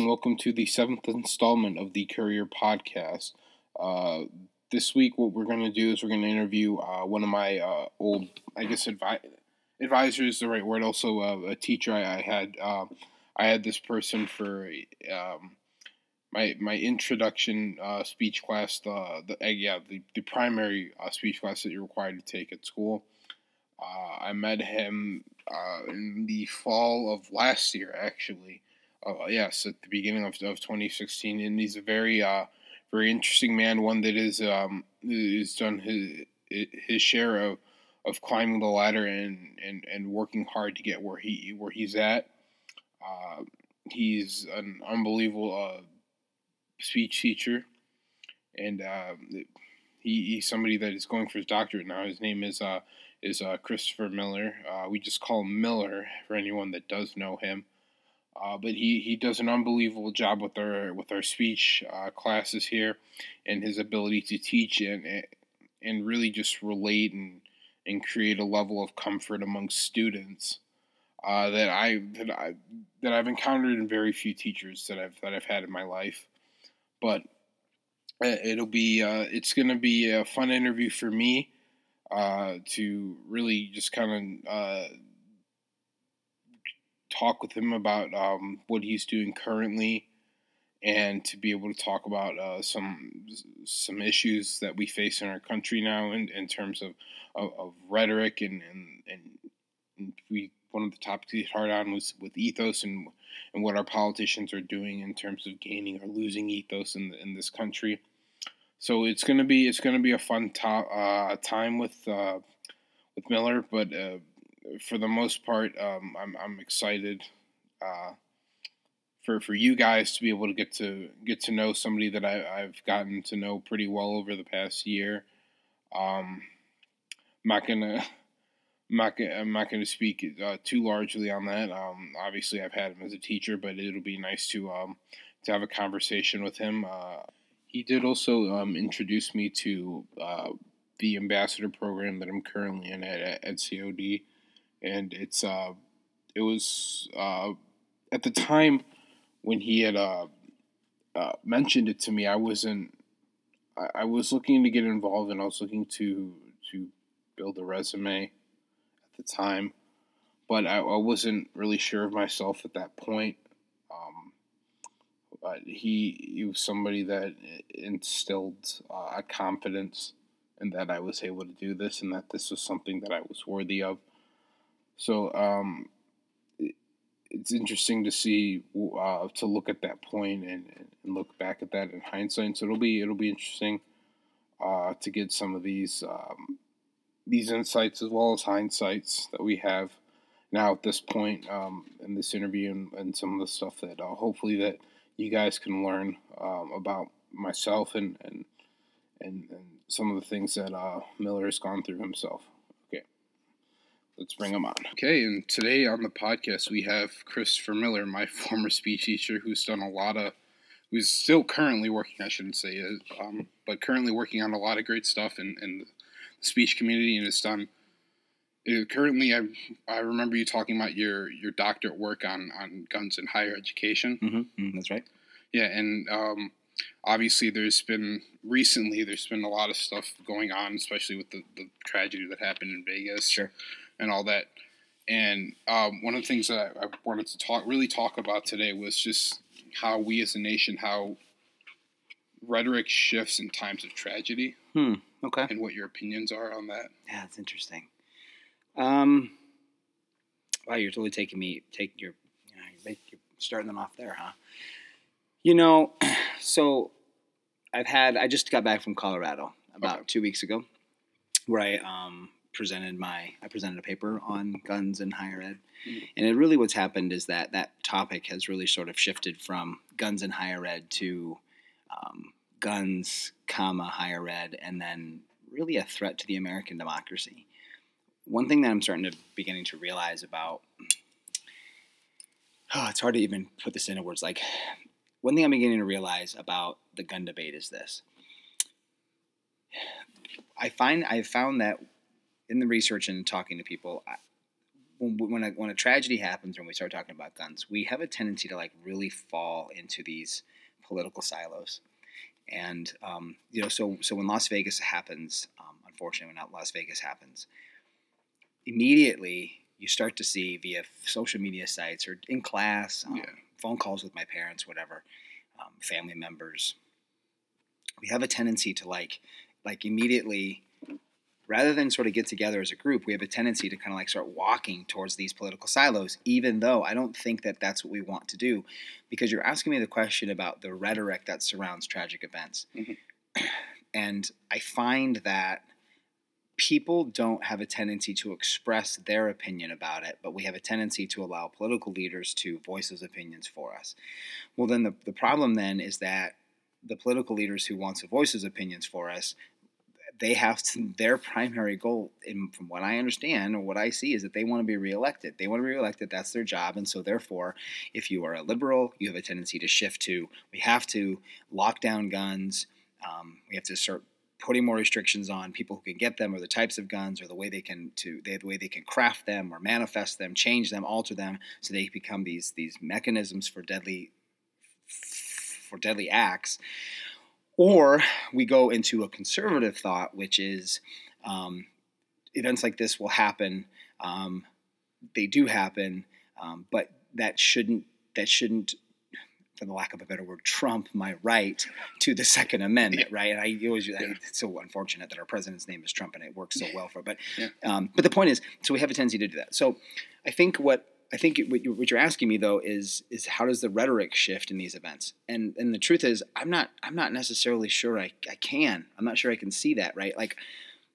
and welcome to the seventh installment of the Courier Podcast. Uh, this week, what we're going to do is we're going to interview uh, one of my uh, old, I guess, advi- advisor is the right word. Also, uh, a teacher I, I had. Uh, I had this person for um, my my introduction uh, speech class. The, the yeah the, the primary speech class that you're required to take at school. I met him in the fall of last year, actually. Yes, at the beginning of, of 2016, and he's a very very interesting man. One that is um, is done his his share of of climbing the ladder and, and, and working hard to get where he where he's at. Uh, he's an unbelievable uh, speech teacher, and uh, he, he's somebody that is going for his doctorate now. His name is uh, is uh, Christopher Miller. Uh, we just call him Miller for anyone that does know him. Uh, but he, he does an unbelievable job with our with our speech uh, classes here, and his ability to teach and and really just relate and and create a level of comfort among students uh, that I that I that I've encountered in very few teachers that I've that I've had in my life. But uh, it'll be uh, it's going to be a fun interview for me uh, to really just kind of talk with him about um, what he's doing currently, and to be able to talk about uh, some some issues that we face in our country now, in, in terms of, of, of rhetoric and, and and we one of the topics we hard on was with ethos and and what our politicians are doing in terms of gaining or losing ethos in the, in this country. So it's gonna be it's gonna be a fun to, uh, time with uh, with Miller, but uh, for the most part, um, I'm I'm excited uh, for for you guys to be able to get to get to know somebody that I, I've gotten to know pretty well over the past year. Um, I'm not gonna. I'm not, I'm not going to speak uh, too largely on that. Um, obviously, I've had him as a teacher, but it'll be nice to um, to have a conversation with him. Uh, he did also um, introduce me to uh, the ambassador program that I'm currently in at, at COD and it's uh, it was uh, at the time when he had uh, uh, mentioned it to me. I wasn't. I, I was looking to get involved, and I was looking to to build a resume at the time, but I, I wasn't really sure of myself at that point. Um, but he he was somebody that instilled uh, a confidence in that I was able to do this, and that this was something that I was worthy of so um, it's interesting to see uh, to look at that point and, and look back at that in hindsight. So it'll be it'll be interesting uh, to get some of these um, these insights as well as hindsights that we have now at this point um, in this interview and, and, some of the stuff that uh, hopefully that you guys can learn um, about myself and, and and and some of the things that uh, Miller has gone through himself. Let's bring him on. Okay, and today on the podcast we have Christopher Miller, my former speech teacher, who's done a lot of, who's still currently working, I shouldn't say um, but currently working on a lot of great stuff in, in the speech community and has done. Uh, currently, I, I remember you talking about your, your doctorate work on, on guns in higher education. Mm-hmm. Mm, that's right. Yeah, and um, obviously there's been recently there's been a lot of stuff going on, especially with the, the tragedy that happened in Vegas. Sure and all that. And um, one of the things that I, I wanted to talk really talk about today was just how we as a nation, how rhetoric shifts in times of tragedy. Hmm. Okay. And what your opinions are on that? Yeah, it's interesting. Um, wow, you're totally taking me, taking your, you know, you're, you're starting them off there, huh? You know, so I've had, I just got back from Colorado about okay. two weeks ago, where I um, presented my I presented a paper on guns in higher ed, mm-hmm. and it really what's happened is that that topic has really sort of shifted from guns in higher ed to um, guns, comma higher ed, and then really a threat to the American democracy. One thing that I'm starting to beginning to realize about oh, it's hard to even put this into words. Like one thing I'm beginning to realize about the gun debate is this. I find I've found that in the research and talking to people, when when a, when a tragedy happens when we start talking about guns, we have a tendency to like really fall into these political silos, and um, you know, so so when Las Vegas happens, um, unfortunately, when Las Vegas happens, immediately you start to see via social media sites or in class, um, Yeah. phone calls with my parents, whatever, um, family members. We have a tendency to like, like immediately, rather than sort of get together as a group, we have a tendency to kind of like start walking towards these political silos. Even though I don't think that that's what we want to do, because you're asking me the question about the rhetoric that surrounds tragic events, Mhm. and I find that people don't have a tendency to express their opinion about it, but we have a tendency to allow political leaders to voice those opinions for us. Well, then the, the problem then is that the political leaders who want to voice those opinions for us, they have to, their primary goal, in, from what I understand or what I see, is that they want to be reelected. They want to be reelected. That's their job, and so therefore, if you are a liberal, you have a tendency to shift to we have to lock down guns. Um, we have to start putting more restrictions on people who can get them or the types of guns or the way they can to the way they can craft them or manifest them change them alter them so they become these these mechanisms for deadly for deadly acts or we go into a conservative thought which is um, events like this will happen um, they do happen um, but that shouldn't that shouldn't for the lack of a better word, trump my right to the Second Amendment, right? And I always, I, it's so unfortunate that our president's name is Trump, and it works so well for. But, Yeah. um, but the point is, so we have a tendency to do that. So, I think what I think what you're, asking me though is is how does the rhetoric shift in these events? And and the truth is, I'm not I'm not necessarily sure I, I can. I'm not sure I can see that, right? Like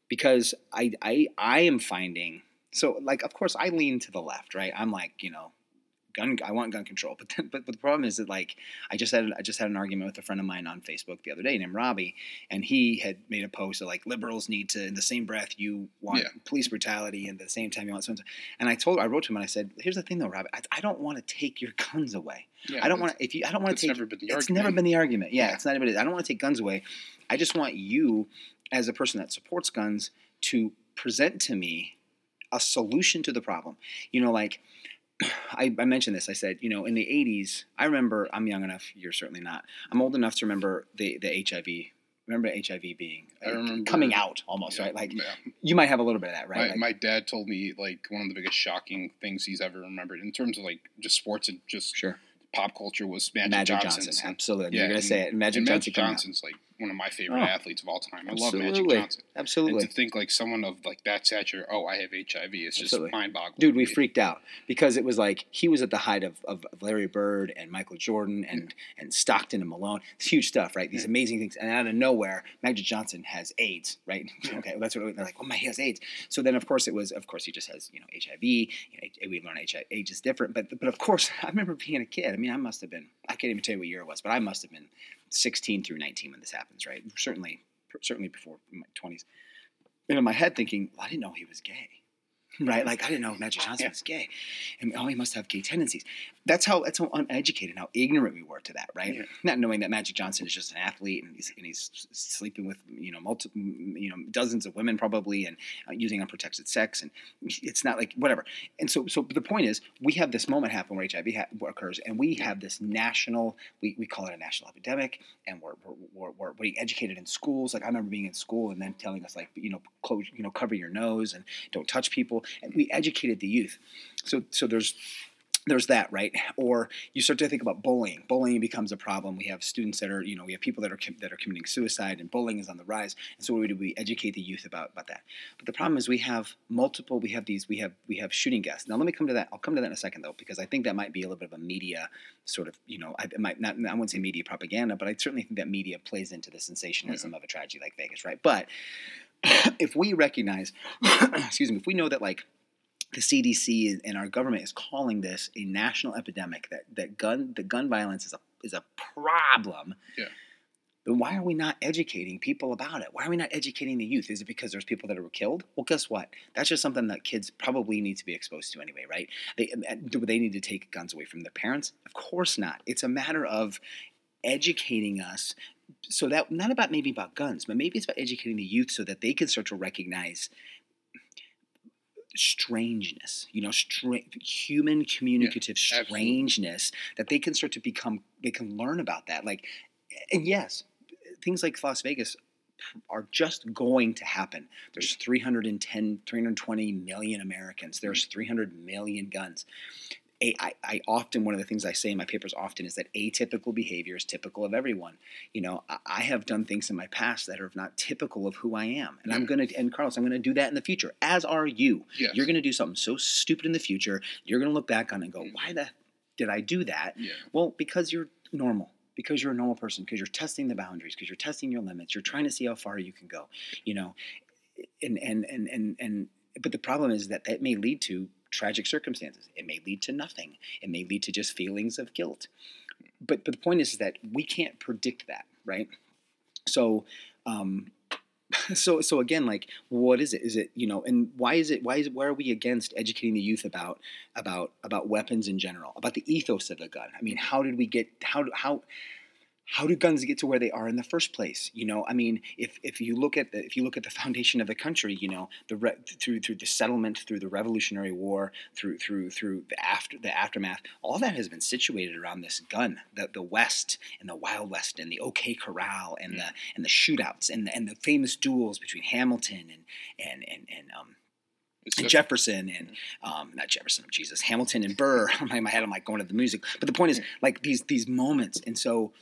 because I I I am finding so like of course I lean to the left, right? I'm like you know gun I want gun control. But then, but, but the problem is that like I just had I just had an argument with a friend of mine on Facebook the other day named Robbie, and he had made a post that like liberals need to in the same breath you want Yeah. police brutality and at the same time you want something. And I told I wrote to him and I said, here's the thing though, Robbie, I, I don't want to take your guns away. Yeah, I don't want to if you I don't want to take never been the it's argument. never been the argument. Yeah, Yeah. it's not even. I don't want to take guns away. I just want you, as a person that supports guns, to present to me a solution to the problem. You know, like I, I mentioned this. I said, you know, in the '80s, I remember. I'm young enough. You're certainly not. I'm old enough to remember the the HIV. Remember HIV being remember- coming out almost, Yeah, right? Like yeah. you might have a little bit of that, right? My, Like- my dad told me like one of the biggest shocking things he's ever remembered in terms of like just sports and just sure. pop culture was Magic, Magic Johnson. Johnson, absolutely. yeah, You're gonna say it. Magic and Johnson Magic. Johnson's like one of my favorite Oh. athletes of all time. I love Magic Johnson. Absolutely. And to think like someone of like that stature, oh, I have HIV, it's just mind boggling. Dude, we freaked out because it was like he was at the height of, of, of Larry Bird and Michael Jordan and, and Stockton and Malone. It's huge stuff, right? These Yeah. amazing things. And out of nowhere, Magic Johnson has AIDS, right? Yeah. Okay, well, that's what they're like. Oh my, he has AIDS. So then, of course, it was. Of course, he just has you know HIV. You know, we learn HIV. AIDS is different, but but of course, I remember being a kid. I mean, I must have been. I can't even tell you what year it was, but I must have been 16 through 19 when this happens, right? Certainly, certainly before my 20s. And in my head, thinking, well, I didn't know he was gay right? Like I didn't know Magic Johnson Yeah. was gay, and oh, he must have gay tendencies. That's how that's how uneducated, how ignorant we were to that, right? Yeah. Not knowing that Magic Johnson is just an athlete and he's and he's sleeping with you know multi, you know dozens of women probably and uh, using unprotected sex, and it's not like whatever. And so so the point is, we have this moment happen where HIV ha- occurs, and we have this national we, we call it a national epidemic, and we're we're, we're, we're being educated in schools. Like I remember being in school and then telling us like you know close you know cover your nose and don't touch people and we educated the youth. So so there's there's that right? Or you start to think about bullying. Bullying becomes a problem. We have students that are you know we have people that are that are committing suicide and bullying is on the rise. And so what do we educate the youth about about that. But the problem is we have multiple we have these we have we have shooting guests. Now let me come to that i'll come to that in a second though because i think that might be a little bit of a media sort of you know i it might not i wouldn't say media propaganda but i certainly think that media plays into the sensationalism mm-hmm. of a tragedy like vegas right? But if we recognize excuse me if we know that like the CDC and our government is calling this a national epidemic that that gun the gun violence is a is a problem. Yeah. Then why are we not educating people about it? Why are we not educating the youth? Is it because there's people that were killed? Well, guess what? That's just something that kids probably need to be exposed to anyway, right? They um, do they need to take guns away from their parents? Of course not. It's a matter of educating us so that not about maybe about guns, but maybe it's about educating the youth so that they can start to recognize strangeness, you know, stra- human communicative Yeah, strangeness that they can start to become, they can learn about that. Like, and yes, things like Las Vegas are just going to happen. There's 310, 320 million Americans. There's 300 million guns. A, I, I often, one of the things I say in my papers often is that atypical behavior is typical of everyone. You know, I, I have done things in my past that are not typical of who I am. And I'm going to, and Carlos, I'm going to do that in the future, as are you. Yes. You're going to do something so stupid in the future. You're going to look back on it and go, Mhm. why the did I do that? Yeah. Well, because you're normal, because you're a normal person, because you're testing the boundaries, because you're testing your limits, you're trying to see how far you can go, you know, and and and and and. But the problem is that that may lead to tragic circumstances. It may lead to nothing. It may lead to just feelings of guilt. But but the point is that we can't predict that, right? So. Um, so so again like what is it is it you know and why is it why is it why are we against educating the youth about about about weapons in general about the ethos of the gun i mean how did we get how how how do guns get to where they are in the first place? You know i mean if if you look at the if you look at the foundation of the country you know the re- through through the settlement through the revolutionary war through through through the after the aftermath all that has been situated around this gun the the west and the wild west and the ok corral and the and the shootouts and the, and the famous duels between hamilton and and and, and um and Jefferson and um, not Jefferson, Jesus, Hamilton and Burr. in my head, I'm like going to the music. But the point is, like these these moments, and so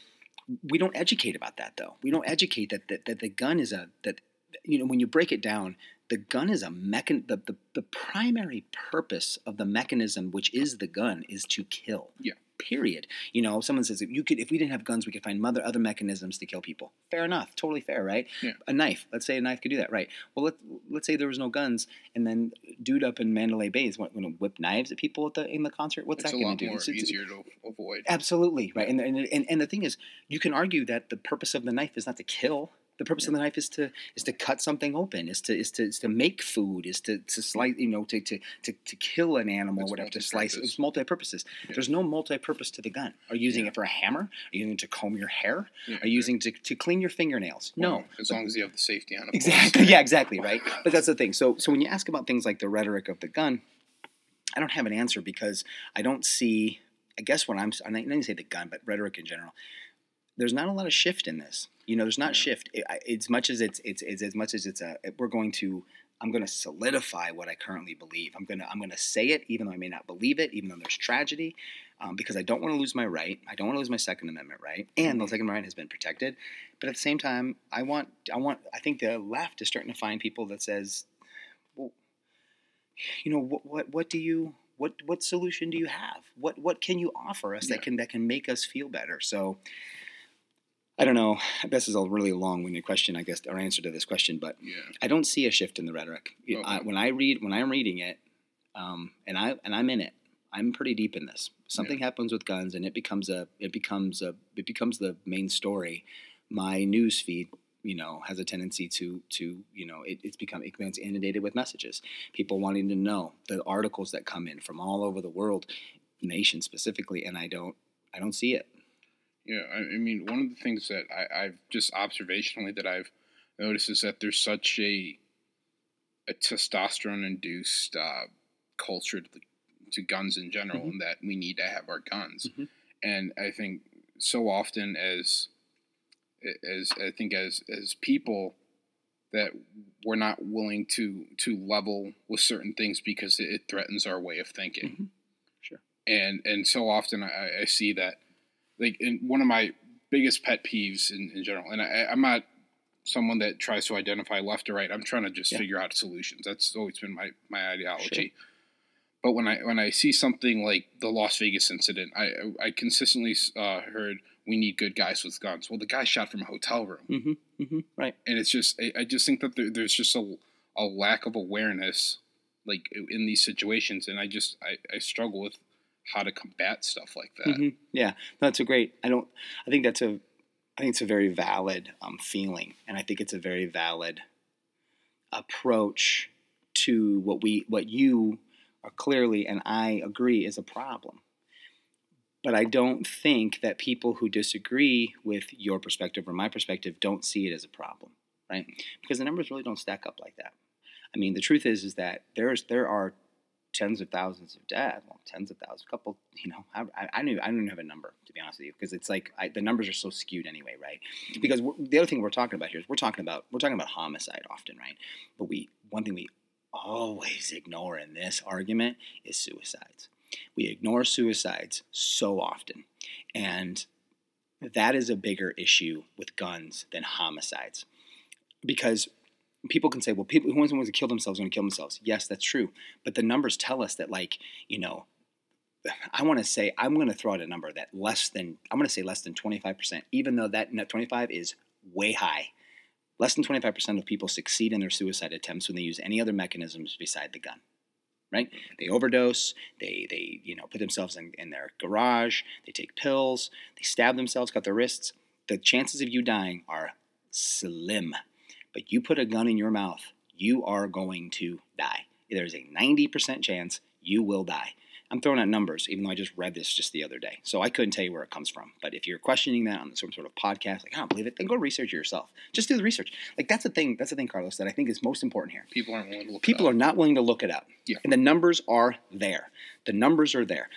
we don't educate about that though. We don't educate that that, that the gun is a that you know when you break it down, the gun is a mechan. The, the the primary purpose of the mechanism, which is the gun, is to kill. Yeah. Period. You know, someone says if you could, if we didn't have guns, we could find other other mechanisms to kill people. Fair enough. Totally fair, right? Yeah. A knife. Let's say a knife could do that, right? Well, let let's say there was no guns, and then dude up in Mandalay Bay is going to whip knives at people at the in the concert. What's it's that going to do? more It's- easier to avoid. Absolutely right, and, and and and the thing is, you can argue that the purpose of the knife is not to kill. The purpose of the knife is to is to cut something open, is to is to is to make food, is to to slice, you know, to to to, to kill an animal, It's whatever, to slice. It's multi-purposes. Yeah. There's no multi-purpose to the gun. Are you using Yeah. it for a hammer? Are you using it to comb your hair? Yeah, Are you using it to, to clean your fingernails? No. Well, as long as you have the safety on it. Exactly. Yeah, exactly. Right. But that's the thing. So, so when you ask about things like the rhetoric of the gun, I don't have an answer because I don't see. I guess what I'm. I didn't say the gun, but rhetoric in general. There's not a lot of shift in this. You know, there's not shift. It, I- as much as it's, it's it's as much as it's a. We're going to. I'm going to solidify what I currently believe. I'm gonna I'm gonna say it, even though I may not believe it, even though there's tragedy, um, because I don't want to lose my right. I don't want to lose my Second Amendment right, and the Second Amendment has been protected. But at the same time, I want I want I think the left is starting to find people that says, well, you know, what what what do you what what solution do you have? What what can you offer us Yeah. that can that can make us feel better? So. I don't know. This is a really long-winded question, I guess, or answer to this question, but Yeah. I don't see a shift in the rhetoric. You- I- when I read, when I'm reading it, um, and I and I'm in it, I'm pretty deep in this. Something happens with guns, and it becomes a, it becomes a, it becomes the main story. My news feed, you know, has a tendency to, to, you know, it, it's become, it becomes inundated with messages. People wanting to know the articles that come in from all over the world, nation specifically, and I don't, I don't see it. Yeah, I, I mean, one of the things that I, I've just observationally that I've noticed is that there's such a a testosterone induced uh, culture to, the, to guns in general, Mhm. and that we need to have our guns. Mhm. And I think so often as as I think as as people that we're not willing to to level with certain things because it, it threatens our way of thinking Mhm. Sure. and and so often I, I see that like in one of my biggest pet peeves in, in general and I, i'm not someone that tries to identify left or right i'm trying to just Yeah. figure out solutions that's always been my my ideology but when i when i see something like the las vegas incident i i consistently uh, heard we need good guys with guns well the guy shot from a hotel room Mm-hmm. Mm-hmm. Right. and it's just I, I just think that there, there's just a, a lack of awareness like in these situations and i just I, I struggle with how to combat stuff like that Mhm. Yeah, that's a great. I don't. I think that's a. I think it's a very valid um, feeling, and I think it's a very valid approach to what we, what you are clearly, and I agree, is a problem. But I don't think that people who disagree with your perspective or my perspective don't see it as a problem, right? Because the numbers really don't stack up like that. I mean, the truth is, is that there's there are tens of thousands of deaths, well, tens of thousands, a couple, you know, I, I knew I don't have a number to be honest with you because it's like I, the numbers are so skewed anyway, right? Because the other thing we're talking about here is we're talking about we're talking about homicide often, right? But we one thing we always ignore in this argument is suicides. We ignore suicides so often, and that is a bigger issue with guns than homicides because people can say, well, people who wants to kill themselves want to kill themselves. Yes, that's true. But the numbers tell us that, like, you know, I want to say, I'm going to throw out a number that less than, I'm going to say less than 25%, even though that net 25 is way high. Less than 25% of people succeed in their suicide attempts when they use any other mechanisms beside the gun. Right? They overdose. They, they you know, put themselves in, in their garage. They take pills. They stab themselves, cut their wrists. The chances of you dying are slim but you put a gun in your mouth, you are going to die. There's a 90% chance you will die. I'm throwing out numbers, even though I just read this just the other day. So I couldn't tell you where it comes from. But if you're questioning that on some sort of podcast, like I don't believe it, then go research it yourself. Just do the research. Like that's the thing. That's the thing, Carlos, that I think is most important here. People aren't willing to look. People are not willing to look it up. Yeah. And the numbers are there. The numbers are there.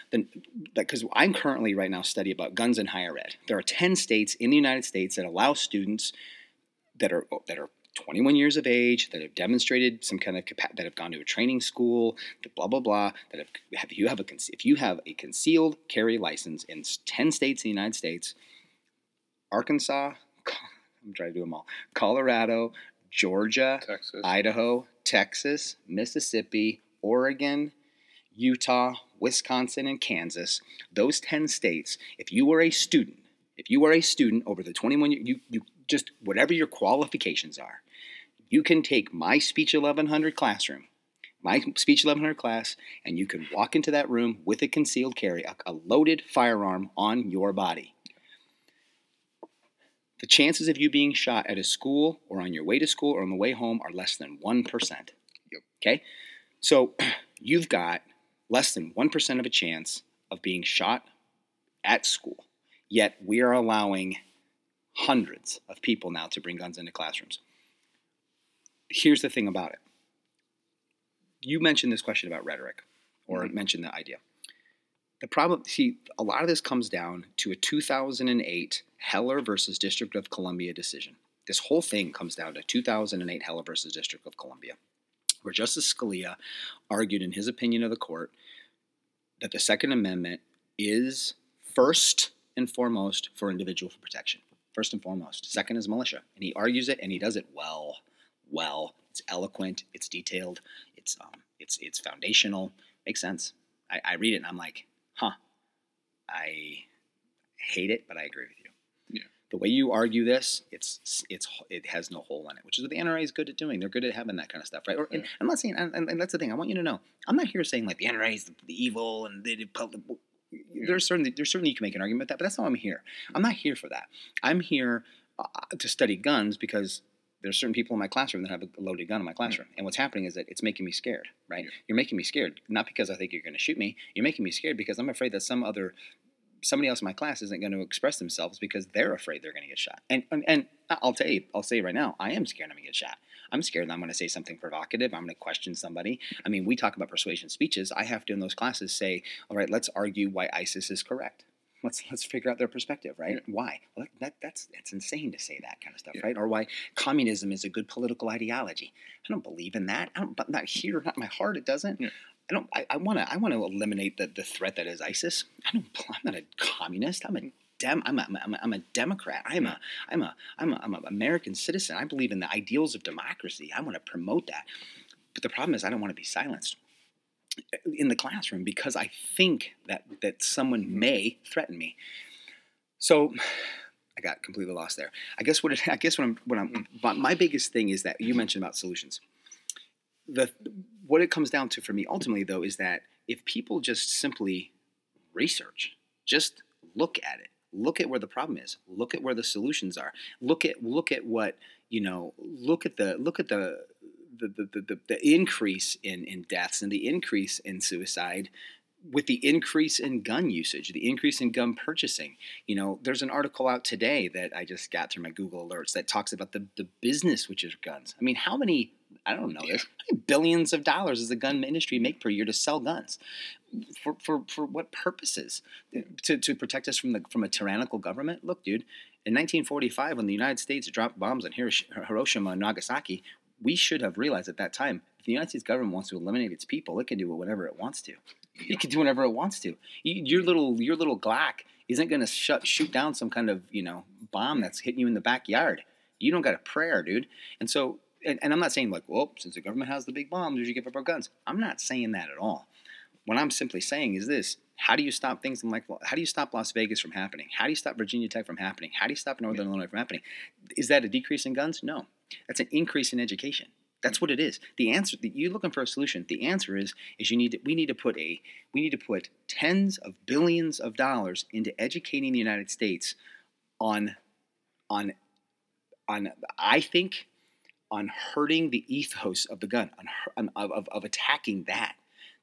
Because I'm currently right now studying about guns in higher ed. There are 10 states in the United States that allow students that are that are 21 years of age that have demonstrated some kind of that have gone to a training school, that blah blah blah, that have, have you have a if you have a concealed carry license in 10 states in the United States, Arkansas, I'm trying to do them all, Colorado, Georgia, Texas. Idaho, Texas, Mississippi, Oregon, Utah, Wisconsin, and Kansas. Those 10 states, if you were a student, if you are a student over the 21 years, you, you just whatever your qualifications are, you can take my Speech 1100 classroom, my Speech 1100 class, and you can walk into that room with a concealed carry, a, a loaded firearm on your body. The chances of you being shot at a school or on your way to school or on the way home are less than 1%. Yep. Okay? So you've got less than 1% of a chance of being shot at school. Yet we are allowing hundreds of people now to bring guns into classrooms here's the thing about it. You mentioned this question about rhetoric, or mm-hmm. mentioned the idea. The problem, see, a lot of this comes down to a 2008 Heller versus District of Columbia decision. This whole thing comes down to 2008 Heller versus District of Columbia, where Justice Scalia argued in his opinion of the court that the Second Amendment is first and foremost for individual protection. First and foremost. Second is militia. And he argues it and he does it well well. It's eloquent. It's detailed. It's um, it's it's foundational. Makes sense. I, I read it and I'm like, huh. I hate it, but I agree with you. Yeah. The way you argue this, it's it's it has no hole in it, which is what the NRA is good at doing. They're good at having that kind of stuff, right? Or, yeah. and I'm not saying, and, and, that's the thing. I want you to know, I'm not here saying like the NRA is the, the evil and they did public. Yeah. There's certainly there's certainly you can make an argument with that, but that's not why I'm here. I'm not here for that. I'm here uh, to study guns because there's certain people in my classroom that have a loaded gun in my hmm. classroom. And what's happening is that it's making me scared, right? Yeah. You're making me scared, not because I think you're going to shoot me. You're making me scared because I'm afraid that some other somebody else in my class isn't going to express themselves because they're afraid they're going to get shot. And, and, and I'll tell you, I'll say right now, I am scared I'm going to get shot. I'm scared that I'm going to say something provocative. I'm going to question somebody. I mean, we talk about persuasion speeches. I have to in those classes say, all right, let's argue why ISIS is correct let's let's figure out their perspective, right? Yeah. Why? Well, that, that's it's insane to say that kind of stuff, yeah. right? Or why communism is a good political ideology. I don't believe in that. I don't, not here, not in my heart. It doesn't. Yeah. I don't. I want to. I want to eliminate the, the threat that is ISIS. I don't. I'm not a communist. I'm a Dem, I'm, a, I'm, a, I'm a Democrat. I'm a, I'm a, I'm a, I'm an American citizen. I believe in the ideals of democracy. I want to promote that. But the problem is, I don't want to be silenced in the classroom because I think that that someone may threaten me. So I got completely lost there. I guess what it, I guess what I'm what I'm my biggest thing is that you mentioned about solutions. The what it comes down to for me ultimately though is that if people just simply research, just look at it, look at where the problem is, look at where the solutions are, look at look at what you know, look at the look at the the, the, the, the increase in, in deaths and the increase in suicide with the increase in gun usage, the increase in gun purchasing. You know, there's an article out today that I just got through my Google alerts that talks about the, the business which is guns. I mean, how many I don't know this. Billions of dollars does the gun industry make per year to sell guns? For, for, for what purposes? To, to protect us from the from a tyrannical government? Look, dude, in 1945, when the United States dropped bombs on Hiroshima and Nagasaki, we should have realized at that time if the United States government wants to eliminate its people, it can do whatever it wants to. It can do whatever it wants to. Your little your little Glock isn't going to shoot down some kind of you know bomb that's hitting you in the backyard. You don't got a prayer, dude. And so, and, and I'm not saying like, well, since the government has the big bombs, we should give up our guns. I'm not saying that at all. What I'm simply saying is this: How do you stop things like? How do you stop Las Vegas from happening? How do you stop Virginia Tech from happening? How do you stop Northern yeah. Illinois from happening? Is that a decrease in guns? No, that's an increase in education. That's hmm. what it is. The answer that you're looking for a solution. The answer is is you need to, we need to put a we need to put tens of billions of dollars into educating the United States on on on I think on hurting the ethos of the gun on, on of, of, of attacking that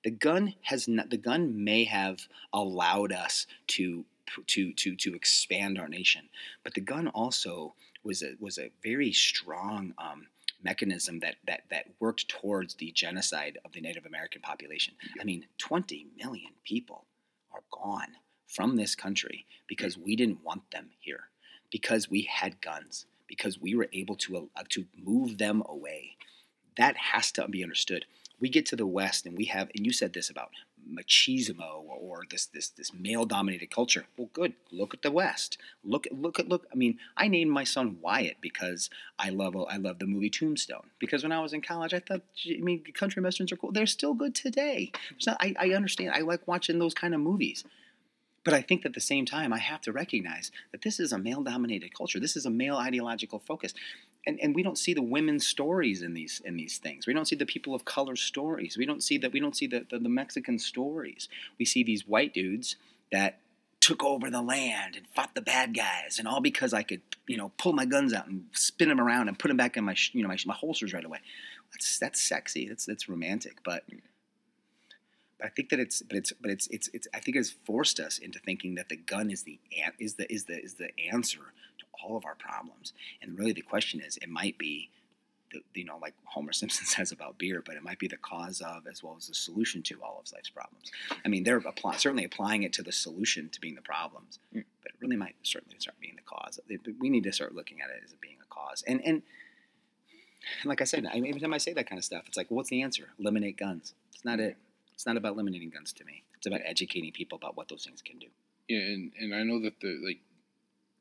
the gun has not, the gun may have allowed us to to to to expand our nation, but the gun also was a was a very strong um, mechanism that that that worked towards the genocide of the Native American population. I mean, 20 million people are gone from this country because we didn't want them here, because we had guns, because we were able to uh, to move them away. That has to be understood we get to the West and we have, and you said this about machismo or this this this male dominated culture. Well, good. Look at the West. Look look at look. I mean, I named my son Wyatt because I love I love the movie Tombstone. Because when I was in college, I thought I mean country westerns are cool. They're still good today. So I, I understand. I like watching those kind of movies. But I think at the same time, I have to recognize that this is a male dominated culture. This is a male ideological focus and, and we don't see the women's stories in these in these things. We don't see the people of color stories. We don't see that. We don't see the, the, the Mexican stories. We see these white dudes that took over the land and fought the bad guys, and all because I could, you know, pull my guns out and spin them around and put them back in my, you know, my, my holsters right away. That's that's sexy. That's that's romantic, but. But I think that it's, but it's, but it's, it's, it's. I think it's forced us into thinking that the gun is the is the is the is the answer all of our problems. And really, the question is, it might be, the, you know, like Homer Simpson says about beer, but it might be the cause of as well as the solution to all of life's problems. I mean, they're apply, certainly applying it to the solution to being the problems, mm. but it really might certainly start being the cause. We need to start looking at it as being a cause. And and like I said, every time I say that kind of stuff, it's like, well, what's the answer? Eliminate guns. It's not it. It's not about eliminating guns to me. It's about educating people about what those things can do. Yeah, and, and I know that the like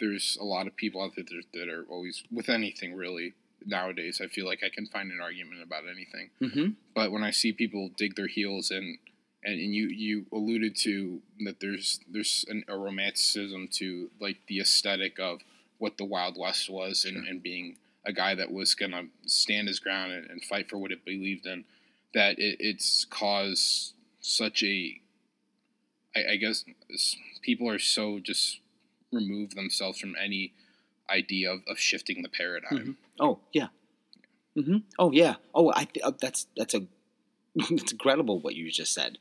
there's a lot of people out there that are always with anything really nowadays. I feel like I can find an argument about anything. Mm-hmm. But when I see people dig their heels in, and, and you you alluded to that there's there's an, a romanticism to like the aesthetic of what the Wild West was sure. and, and being a guy that was gonna stand his ground and, and fight for what it believed in. That it, it's caused such a I, I guess people are so just remove themselves from any idea of, of shifting the paradigm. Mm-hmm. Oh yeah. Mm-hmm. Oh yeah. Oh, I uh, that's that's a it's incredible what you just said.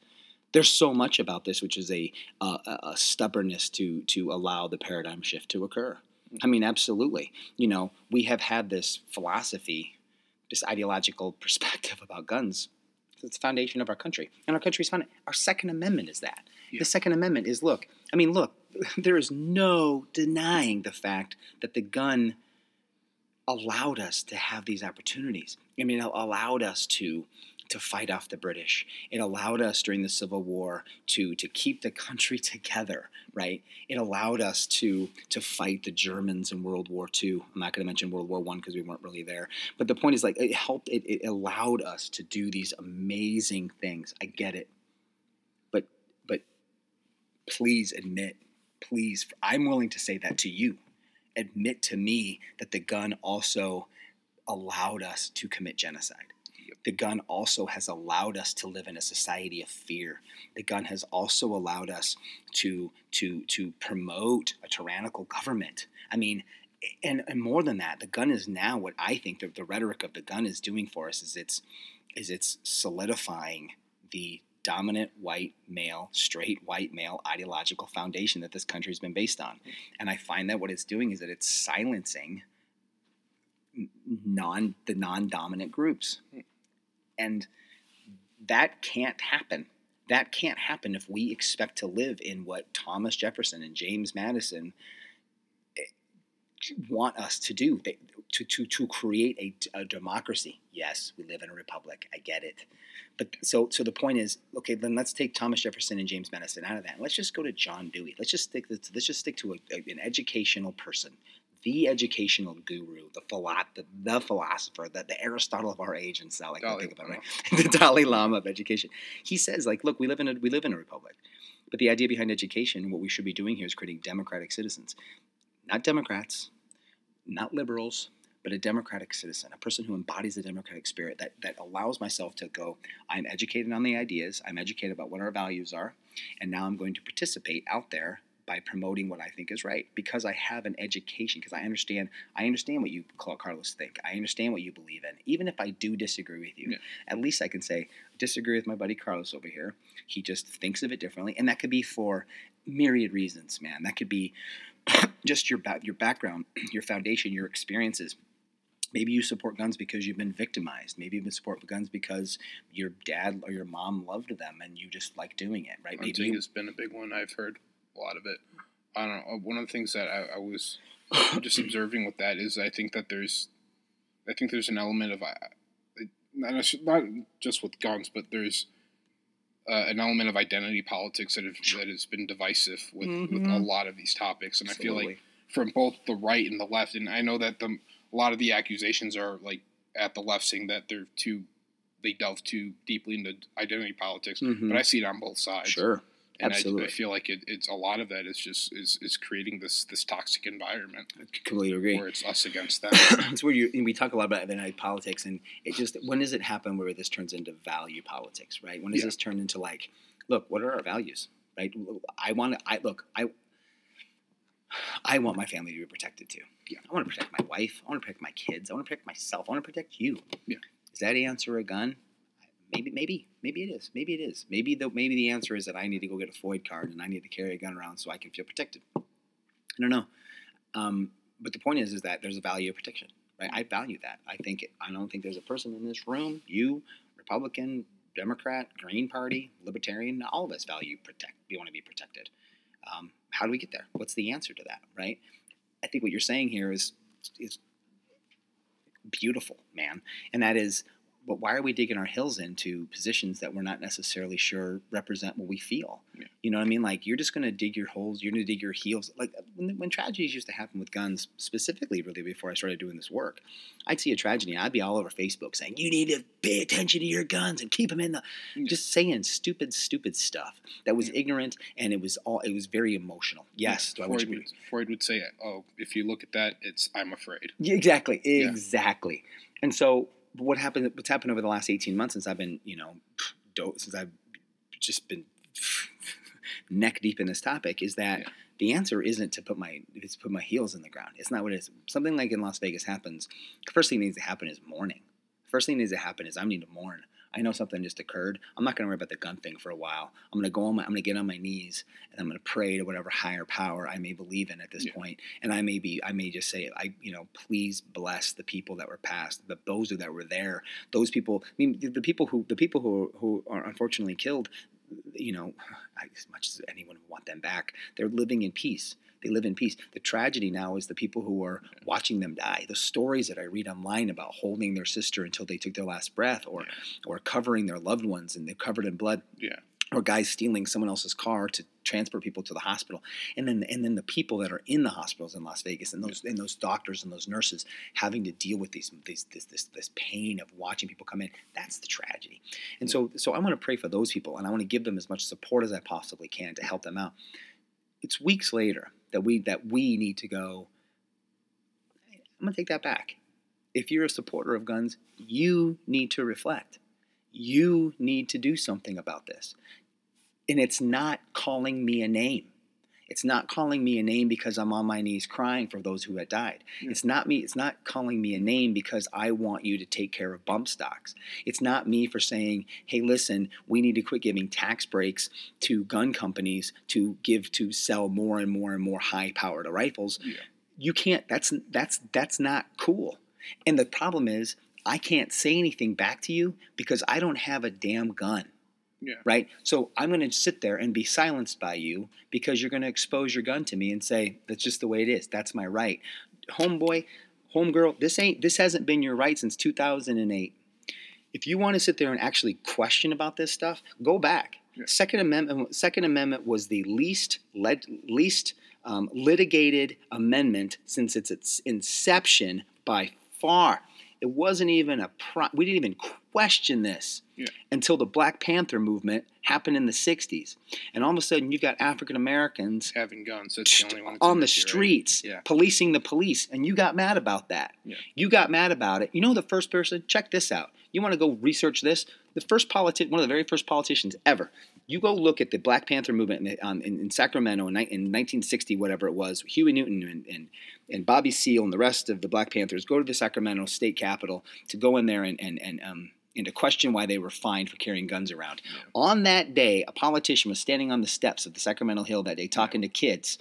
There's so much about this, which is a uh, a stubbornness to to allow the paradigm shift to occur. I mean, absolutely. You know, we have had this philosophy, this ideological perspective about guns. It's the foundation of our country, and our country's founded. Our Second Amendment is that. Yeah. The Second Amendment is look. I mean, look there is no denying the fact that the gun allowed us to have these opportunities. I mean, it allowed us to to fight off the British. It allowed us during the Civil War to to keep the country together, right? It allowed us to to fight the Germans in World War II. I'm not going to mention World War One because we weren't really there. But the point is, like, it helped. It, it allowed us to do these amazing things. I get it, but but please admit please, I'm willing to say that to you. Admit to me that the gun also allowed us to commit genocide. The gun also has allowed us to live in a society of fear. The gun has also allowed us to to to promote a tyrannical government. I mean, and, and more than that, the gun is now what I think the, the rhetoric of the gun is doing for us is it's is it's solidifying the dominant white male, straight white male ideological foundation that this country has been based on. And I find that what it's doing is that it's silencing non the non-dominant groups. and that can't happen. That can't happen if we expect to live in what Thomas Jefferson and James Madison eh, want us to do. They, to, to, to create a, a democracy. Yes, we live in a republic. I get it. But so so the point is, okay, then let's take Thomas Jefferson and James Madison out of that. Let's just go to John Dewey. Let's just stick. Let's just stick to a, a, an educational person, the educational guru, the philo- the, the philosopher, the, the Aristotle of our age, and so like I think about it, right? the Dalai Lama of education. He says, like, look, we live in a we live in a republic, but the idea behind education, what we should be doing here, is creating democratic citizens, not Democrats, not liberals, but a democratic citizen, a person who embodies the democratic spirit that, that allows myself to go, I'm educated on the ideas, I'm educated about what our values are, and now I'm going to participate out there by promoting what I think is right because I have an education because I understand I understand what you Carlos think. I understand what you believe in even if I do disagree with you. Yeah. at least I can say disagree with my buddy Carlos over here. He just thinks of it differently and that could be for myriad reasons man. That could be just your ba- your background your foundation your experiences Maybe you support guns because you've been victimized. Maybe you support guns because your dad or your mom loved them and you just like doing it, right? Maybe Hunting you, has been a big one. I've heard a lot of it. I don't know. One of the things that I, I was just observing with that is I think that there's, I think there's an element of, not not just with guns, but there's uh, an element of identity politics that have, that has been divisive with, with a Mhm. lot of these topics, and I feel like from both the right and the left, and I know that the a lot of the accusations are like at the left saying that they're too, they delve too deeply into identity politics, Mhm. but I see it on both sides. sure, And I, absolutely. I feel like it, it's a lot of that is just is, is creating this this toxic environment I completely agree. where it's us against them. it's where you and we talk a lot about identity politics, and it just when does it happen where this turns into value politics, right? When does Yeah. this turn into like, look, what are our values, right? I want to. I look, I. I want my family to be protected too. Yeah. I want to protect my wife. I want to protect my kids. I want to protect myself. I want to protect you. Yeah. Is that answer a gun? Maybe, maybe, maybe it is. Maybe it is. Maybe the maybe the answer is that I need to go get a FOID card and I need to carry a gun around so I can feel protected. I don't know. Um, but the point is, is that there's a value of protection, right? I value that. I think I don't think there's a person in this room, you, Republican, Democrat, Green Party, Libertarian, all of us value protect. We want to be protected. Um, how do we get there? What's the answer to that, right? I think what you're saying here is is beautiful, man, and that is. But why are we digging our heels into positions that we're not necessarily sure represent what we feel? Yeah. You know what I mean? Like you're just going to dig your holes. You're going to dig your heels. Like when, when tragedies used to happen with guns, specifically, really before I started doing this work, I'd see a tragedy. I'd be all over Facebook saying, "You need to pay attention to your guns and keep them in the." Yeah. Just saying stupid, stupid stuff that was Yeah. ignorant and it was all. It was very emotional. Yes, do I want Freud would, Freud would say, "Oh, if you look at that, it's I'm afraid." exactly, exactly. And so, what happened? What's happened over the last eighteen months since I've been, you know, since I've just been neck deep in this topic is that Yeah. the answer isn't to put my is to put my heels in the ground. It's not what it is. Something like in Las Vegas happens. The first thing that needs to happen is mourning. First thing that needs to happen is I need to mourn. I know something just occurred. I'm not going to worry about the gun thing for a while. I'm going to go on my, I'm going to get on my knees and I'm going to pray to whatever higher power I may believe in at this Yeah. point. And I may be, I may just say, I, you know, please bless the people that were passed, the those that were there, those people. I mean, the, the people who, the people who, who are unfortunately killed, you know, as much as anyone would want them back, they're living in peace. They live in peace. The tragedy now is the people who are watching them die. The stories that I read online about holding their sister until they took their last breath, or or covering their loved ones and they're covered in blood, Yeah, or guys stealing someone else's car to transport people to the hospital, and then and then the people that are in the hospitals in Las Vegas and those and those doctors and those nurses having to deal with these, these this this this pain of watching people come in. That's the tragedy. And so so I want to pray for those people, and I want to give them as much support as I possibly can to help them out. It's weeks later that we that we need to go. I'm gonna take that back. If you're a supporter of guns, you need to reflect. You need to do something about this. And it's not calling me a name. It's not calling me a name because I'm on my knees crying for those who had died. It's not me. It's not calling me a name because I want you to take care of bump stocks. It's not me for saying, "Hey, listen, we need to quit giving tax breaks to gun companies to give to sell more and more and more high-powered rifles." Yeah. You can't. That's that's that's not cool. And the problem is, I can't say anything back to you because I don't have a damn gun. Yeah. Right? So I'm going to sit there and be silenced by you because you're going to expose your gun to me and say, that's just the way it is. That's my right. Homeboy, homegirl, this ain't this hasn't been your right since 2008. If you want to sit there and actually question about this stuff, go back. Yeah. Second Amendment Second Amendment was the least led, least um, litigated amendment since its, its inception by far. It wasn't even a pro- we didn't even question this Yeah. until the Black Panther movement happened in the 60s. And all of a sudden you've got African Americans Having guns. That's the only one. on the issue, right? streets Yeah. policing the police and you got mad about that Yeah. you got mad about it you know the first person check this out you want to go research this the first politi- one of the very first politicians ever you go look at the black panther movement in, um, in, in sacramento in, in 1960 whatever it was huey newton and, and, and bobby seale and the rest of the black panthers go to the sacramento state capitol to go in there and, and, and um, and to question why they were fined for carrying guns around. On that day, a politician was standing on the steps of the Sacramento Hill that day talking to kids.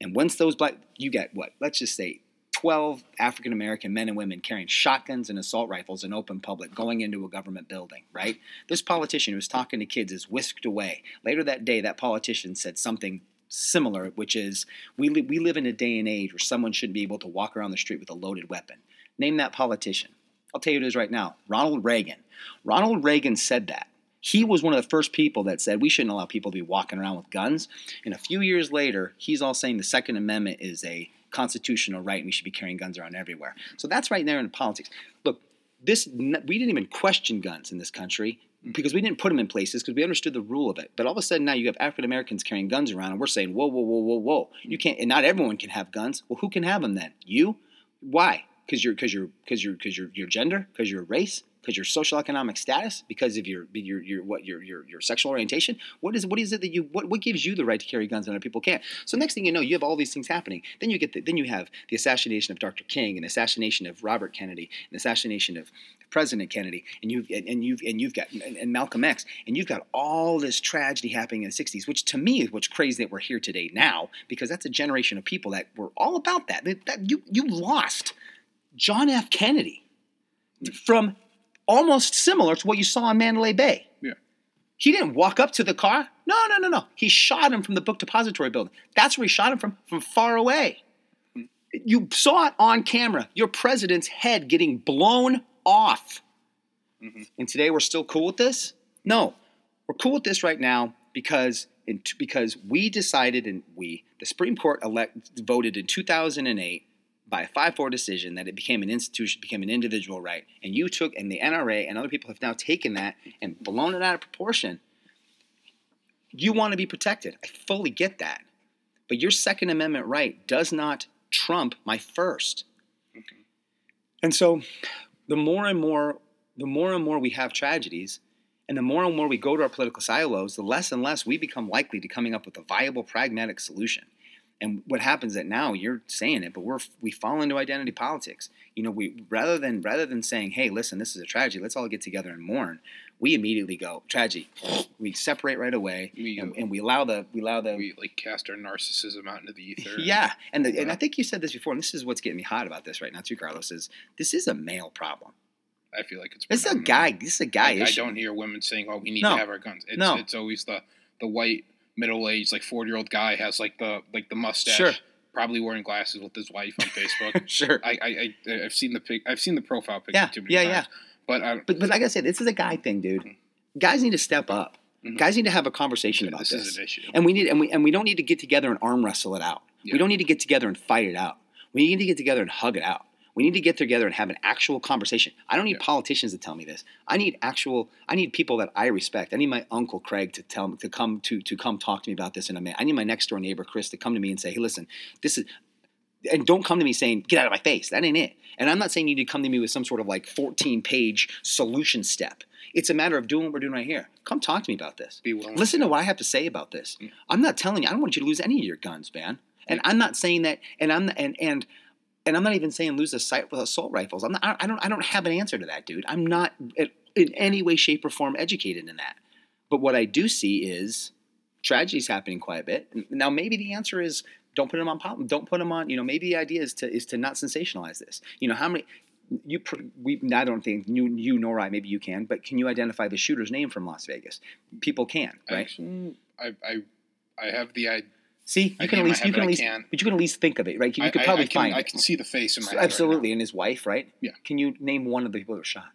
And once those black, you get what? Let's just say 12 African American men and women carrying shotguns and assault rifles in open public going into a government building, right? This politician who was talking to kids is whisked away. Later that day, that politician said something similar, which is we, li- we live in a day and age where someone shouldn't be able to walk around the street with a loaded weapon. Name that politician. I'll tell you it is right now Ronald Reagan. Ronald Reagan said that. He was one of the first people that said we shouldn't allow people to be walking around with guns. And a few years later, he's all saying the Second Amendment is a constitutional right and we should be carrying guns around everywhere. So that's right there in politics. Look, this we didn't even question guns in this country because we didn't put them in places because we understood the rule of it. But all of a sudden now you have African Americans carrying guns around and we're saying, whoa, whoa, whoa, whoa, whoa. You can't, and not everyone can have guns. Well, who can have them then? You? Why? Because you're, because you're, because you're, because you're, your gender, because your race, because your social economic status, because of your, your, your, what, your, your, your sexual orientation. What is, what is it that you, what, what gives you the right to carry guns and other people can't? So next thing you know, you have all these things happening. Then you get, the, then you have the assassination of Dr. King, an assassination of Robert Kennedy, an assassination of President Kennedy, and you've and, and you've and you've got and, and Malcolm X, and you've got all this tragedy happening in the '60s, which to me is what's crazy that we're here today now, because that's a generation of people that were all about that. That, that you you lost John F. Kennedy from almost similar to what you saw in Mandalay Bay. Yeah. He didn't walk up to the car. No, no, no, no. He shot him from the book depository building. That's where he shot him from, from far away. You saw it on camera. Your president's head getting blown off. Mhm. And today we're still cool with this? No. We're cool with this right now because in, because we decided and we the Supreme Court elect, voted in 2008 by a 5-4 decision that it became an institution, became an individual right. And you took and the NRA and other people have now taken that and blown it out of proportion. You want to be protected. I fully get that. But your second amendment right does not trump my first. And so the more and more the more and more we have tragedies and the more and more we go to our political silos, the less and less we become likely to coming up with a viable pragmatic solution. And what happens that now you're saying it, but we're we fall into identity politics. You know, we rather than rather than saying, "Hey, listen, this is a tragedy. Let's all get together and mourn." We immediately go tragedy. We separate right away, We- and, and we allow the we allow the We like cast our narcissism out into the ether. yeah, and the, and I think you said this before, and this is what's getting me hot about this right now too, Carlos. Is this is a male problem? I feel like it's. This is a guy. This is a guy Like, I don't hear women saying, "Oh, we need No. to have our guns." It's, No. it's always the the white middle aged like forty year old guy has like the like the mustache, Sure. probably wearing glasses with his wife on Facebook. sure, I, I I I've seen the pic. I've seen the profile picture Yeah, too many yeah, times. But I, but but like I said, this is a guy thing, dude. Guys need to step up. Mhm. Guys need to have a conversation about this, this, is an issue. and we need and we and we don't need to get together and arm wrestle it out. Yeah. We don't need to get together and fight it out. We need to get together and hug it out. We need to get together and have an actual conversation. I don't need Yeah. politicians to tell me this. I need actual. I need people that I respect. I need my uncle Craig to tell me to come to to come talk to me about this in a minute. I need my next door neighbor Chris to come to me and say, "Hey, listen, this is." And don't come to me saying, "Get out of my face." That ain't it. And I'm not saying you need to come to me with some sort of like 14 page solution step. It's a matter of doing what we're doing right here. Come talk to me about this. Be willing. Listen to what I have to say about this. Yeah. I'm not telling you. I don't want you to lose any of your guns, man. And I'm not saying that. And I'm and and and I'm not even saying lose the sight with assault rifles. I'm not. I don't. I don't have an answer to that, dude. I'm not in any way, shape, or form educated in that. But what I do see is tragedies happening quite a bit. Now, maybe the answer is don't put them on pop. Don't put them on. You know, maybe the idea is to is to not sensationalize this. You know, how many you we I don't think you you nor I maybe you can, but can you identify the shooter's name from Las Vegas? People can, right? Actually, I, I, I have the idea. See, you can at least you can at least, but you can at least think of it, right? You, you could probably I, I can, find. I can see the face in my So absolutely, Right and his wife, right? Yeah. Can you name one of the people that were shot?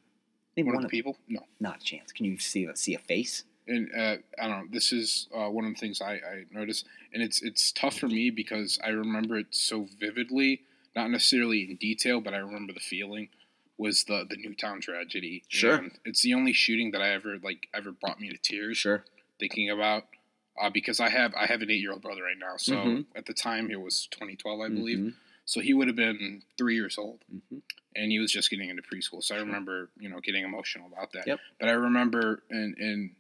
Name one, One of the them. people? No. Not a chance. Can you see a, see a face? and uh, I don't know. This is uh, one of the things I, I noticed, and it's it's tough for me because I remember it so vividly, not necessarily in detail, but I remember the feeling. Was the the Newtown tragedy? Sure. And it's the only shooting that I ever like ever brought me to tears Sure. thinking about. Uh, because I have I have an eight year old brother right now, so Mhm. at the time it was 2012, I believe. Mhm, So he would have been three years old, mhm. and he was just getting into preschool. So I remember, you know, getting emotional about that. Yep. But I remember in in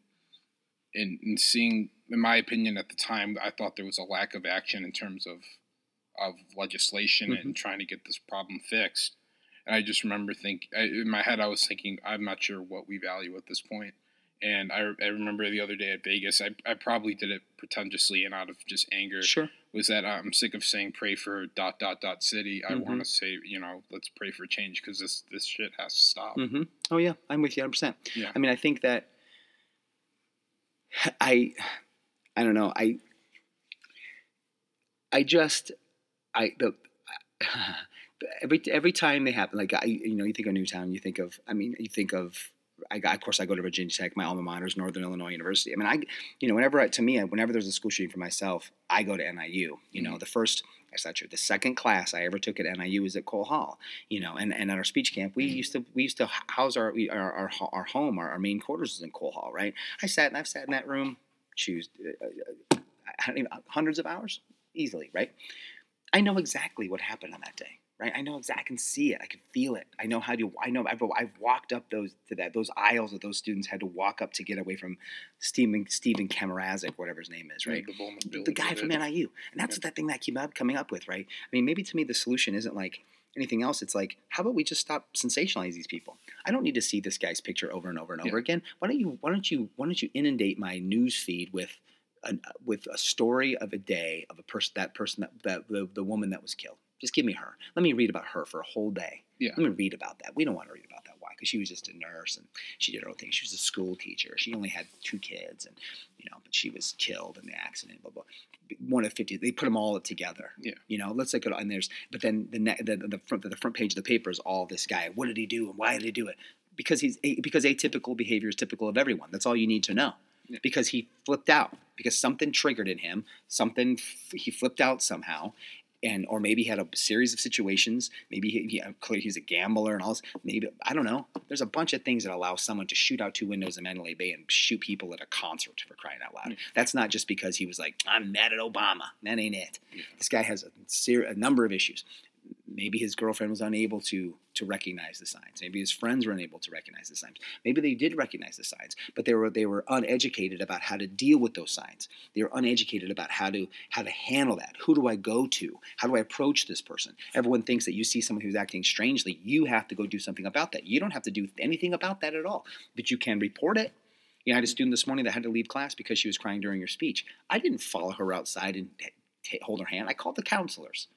in, in seeing, in my opinion, at the time, I thought there was a lack of action in terms of of legislation Mm-hmm. and trying to get this problem fixed. And I just remember think I, in my head, I was thinking, I'm not sure what we value at this point. And I, I remember the other day at Vegas, I, I probably did it pretentiously and out of just anger Sure. was that I'm sick of saying pray for dot dot dot city. I Mhm. want to say you know let's pray for change because this this shit has to stop. Mm-hmm. Oh yeah, I'm with you 100. percent Yeah. I mean, I think that I, I don't know. I, I just, I the. Every every time they happen, like I, you know, you think of Newtown, you think of, I mean, you think of, I got, of course, I go to Virginia Tech, my alma mater is Northern Illinois University. I mean, I, you know, whenever I, to me, whenever there's a school shooting for myself, I go to NIU. You know, the first, that's not true. The second class I ever took at NIU was at Cole Hall. You know, and, and at our speech camp, we used to we used to house our we, our, our our home, our, our main quarters was in Cole Hall, right? I sat and I've sat in that room, choose uh, uh, I don't even, hundreds of hours easily, right? I know exactly what happened on that day, right? I know exactly. I can see it. I can feel it. I know how to. I know. I've, I've walked up those to that those aisles that those students had to walk up to get away from Stephen Stephen Kamarazic, whatever his name is, right? The, the guy from. NIU, and that's that thing that I keep up, coming up with, right? I mean, maybe to me the solution isn't like anything else. It's like, how about we just stop sensationalizing these people? I don't need to see this guy's picture over and over and over Yeah. again. Why don't you? Why don't you? Why don't you inundate my news feed with? A, with a story of a day of a person, that person, that, that the, the woman that was killed. Just give me her. Let me read about her for a whole day. Yeah. Let me read about that. We don't want to read about that. Why? Because she was just a nurse and she did her own thing. She was a school teacher. She only had two kids, and you know, but she was killed in the accident. Blah blah. One of fifty. They put them all together. Yeah. You know, let's look at and there's. But then the ne- the, the front the front page of the paper is all this guy. What did he do and why did he do it? Because he's because atypical behavior is typical of everyone. That's all you need to know. Because he flipped out. Because something triggered in him. Something f- he flipped out somehow and or maybe he had a series of situations. Maybe he, he uh, clearly he's a gambler and all this. Maybe I don't know. There's a bunch of things that allow someone to shoot out two windows in Mandalay Bay and shoot people at a concert for crying out loud. Yeah. That's not just because he was like, I'm mad at Obama. That ain't it. Yeah. This guy has a, ser- a number of issues. Maybe his girlfriend was unable to to recognize the signs. Maybe his friends were unable to recognize the signs. Maybe they did recognize the signs, but they were they were uneducated about how to deal with those signs. They were uneducated about how to how to handle that. Who do I go to? How do I approach this person? Everyone thinks that you see someone who's acting strangely, you have to go do something about that. You don't have to do anything about that at all, but you can report it. You know, I had a mm-hmm. student this morning that had to leave class because she was crying during her speech. I didn't follow her outside and t- hold her hand. I called the counselors.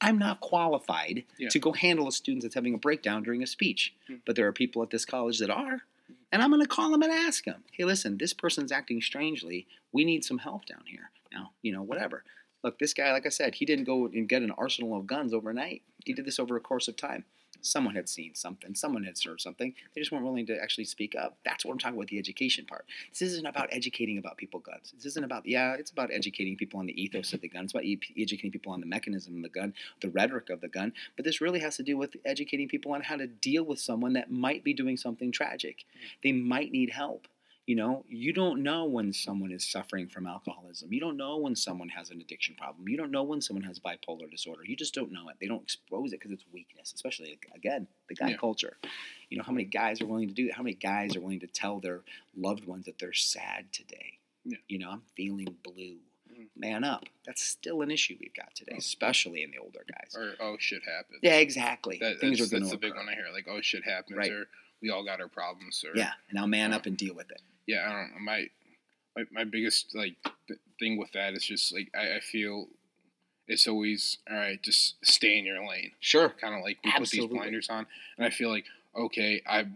I'm not qualified Yeah. to go handle a student that's having a breakdown during a speech. Hmm. But there are people at this college that are. And I'm going to call them and ask them, hey, listen, this person's acting strangely. We need some help down here. Now, you know, whatever. Look, this guy, like I said, he didn't go and get an arsenal of guns overnight. He did this over a course of time. Someone had seen something, someone had heard something. They just weren't willing to actually speak up. That's what I'm talking about the education part. This isn't about educating about people guns. This isn't about, yeah, it's about educating people on the ethos of the gun. It's about e- educating people on the mechanism of the gun, the rhetoric of the gun. But this really has to do with educating people on how to deal with someone that might be doing something tragic. Hmm. They might need help. You know, you don't know when someone is suffering from alcoholism. You don't know when someone has an addiction problem. You don't know when someone has bipolar disorder. You just don't know it. They don't expose it because it's weakness, especially again the guy Yeah. culture. You know, how many guys are willing to do that? How many guys are willing to tell their loved ones that they're sad today? Yeah. You know, I'm feeling blue. Mhm. Man up. That's still an issue we've got today, especially in the older guys. Or oh shit happens. Yeah, exactly. That, Things that's, are going that's to the big one I hear. Like oh shit happens. Right. Or we all got our problems. Or Yeah, and now man up and deal with it. yeah, I don't. My, my my biggest like th- thing with that is just like I, I feel it's always all right. Just stay in your lane. Sure. Kind of like we Absolutely. put these blinders on, and I feel like okay, I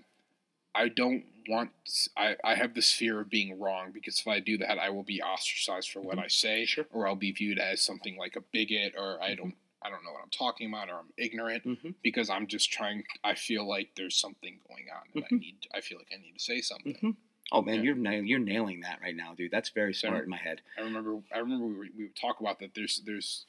I don't want. I I have this fear of being wrong because if I do that, I will be ostracized for what Mhm. I say, Sure. or I'll be viewed as something like a bigot, or I don't. I don't know what I'm talking about, or I'm ignorant Mm-hmm. because I'm just trying. I feel like there's something going on, and I Mhm. need. I feel like I need to say something. Mm-hmm. Oh man, Yeah. you're nail- you're nailing that right now, dude. That's very So- smart in my head. I remember. I remember we, we would talk about that. There's. There's.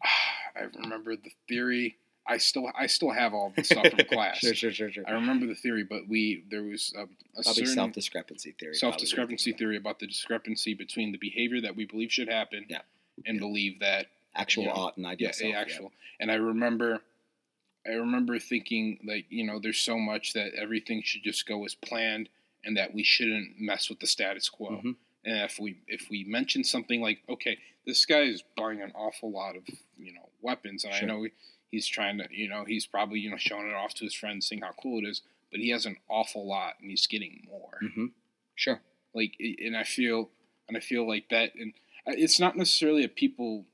I remember the theory. I still. I still have all the stuff from class. sure, sure, sure, sure. I remember the theory, but we there was a, a Probably self discrepancy theory. Self discrepancy theory about the discrepancy between the behavior that we believe should happen Yeah. and believe that Actual Yeah. ought and ideal yeah, actual. And I remember, I remember thinking like you know there's so much that everything should just go as planned and that we shouldn't mess with the status quo. Mhm. And if we if we mention something like okay this guy is buying an awful lot of you know weapons and Sure. I know he, he's trying to you know he's probably you know showing it off to his friends seeing how cool it is but he has an awful lot and he's getting more Mm-hmm. Sure. like and i feel and i feel like that and it's not necessarily a people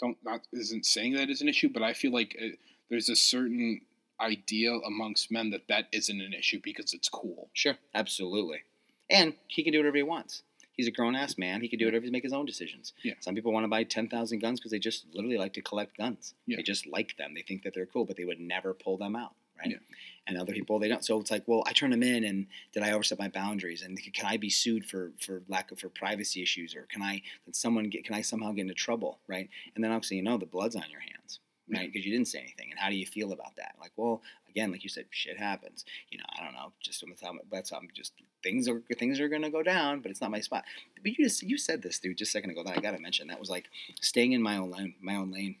don't not isn't saying that is an issue but i feel like uh there's a certain idea amongst men that that isn't an issue because it's cool Sure. Absolutely. And he can do whatever he wants. He's a grown ass man. He can do whatever to make his own decisions. Yeah. Some people want to buy 10,000 guns because they just literally like to collect guns. Yeah. They just like them. They think that they're cool, but they would never pull them out. Right. Yeah. And other people, they don't. So it's like, well, I turn them in and did I overstep my boundaries? And can I be sued for, for lack of, for privacy issues? Or can I, can someone get, can I somehow get into trouble? Right. And then obviously, you know, the blood's on your hands. Right. Because you didn't say anything. And how do you feel about that? Like, well, again, like you said, shit happens. You know, I don't know. Just from the time, that's um, just things are things are gonna go down, but it's not my spot. But you just you said this, dude, just a second ago that I gotta mention. That was like staying in my own lane, my own lane.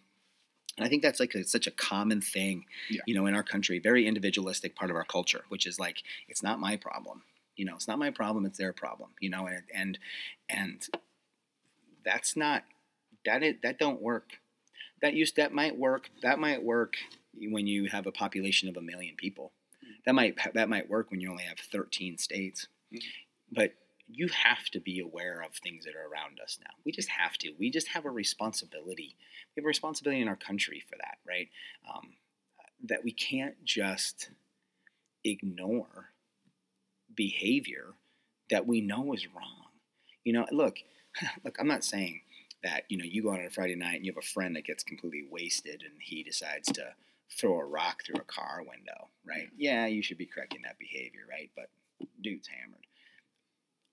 And I think that's like a, such a common thing, Yeah. you know, in our country, very individualistic part of our culture, which is like it's not my problem. You know, it's not my problem; it's their problem. You know, and and and that's not that it that don't work. That used that might work. That might work when you have a population of a million people. That might that might work when you only have 13 states. Mhm. But you have to be aware of things that are around us now. We just have to. We just have a responsibility. We have a responsibility in our country for that, right? Um, that we can't just ignore behavior that we know is wrong. You know, look, look, I'm not saying that, you know, you go out on a Friday night and you have a friend that gets completely wasted and he decides to throw a rock through a car window, right? Yeah, you should be correcting that behavior, right? But dude's hammered.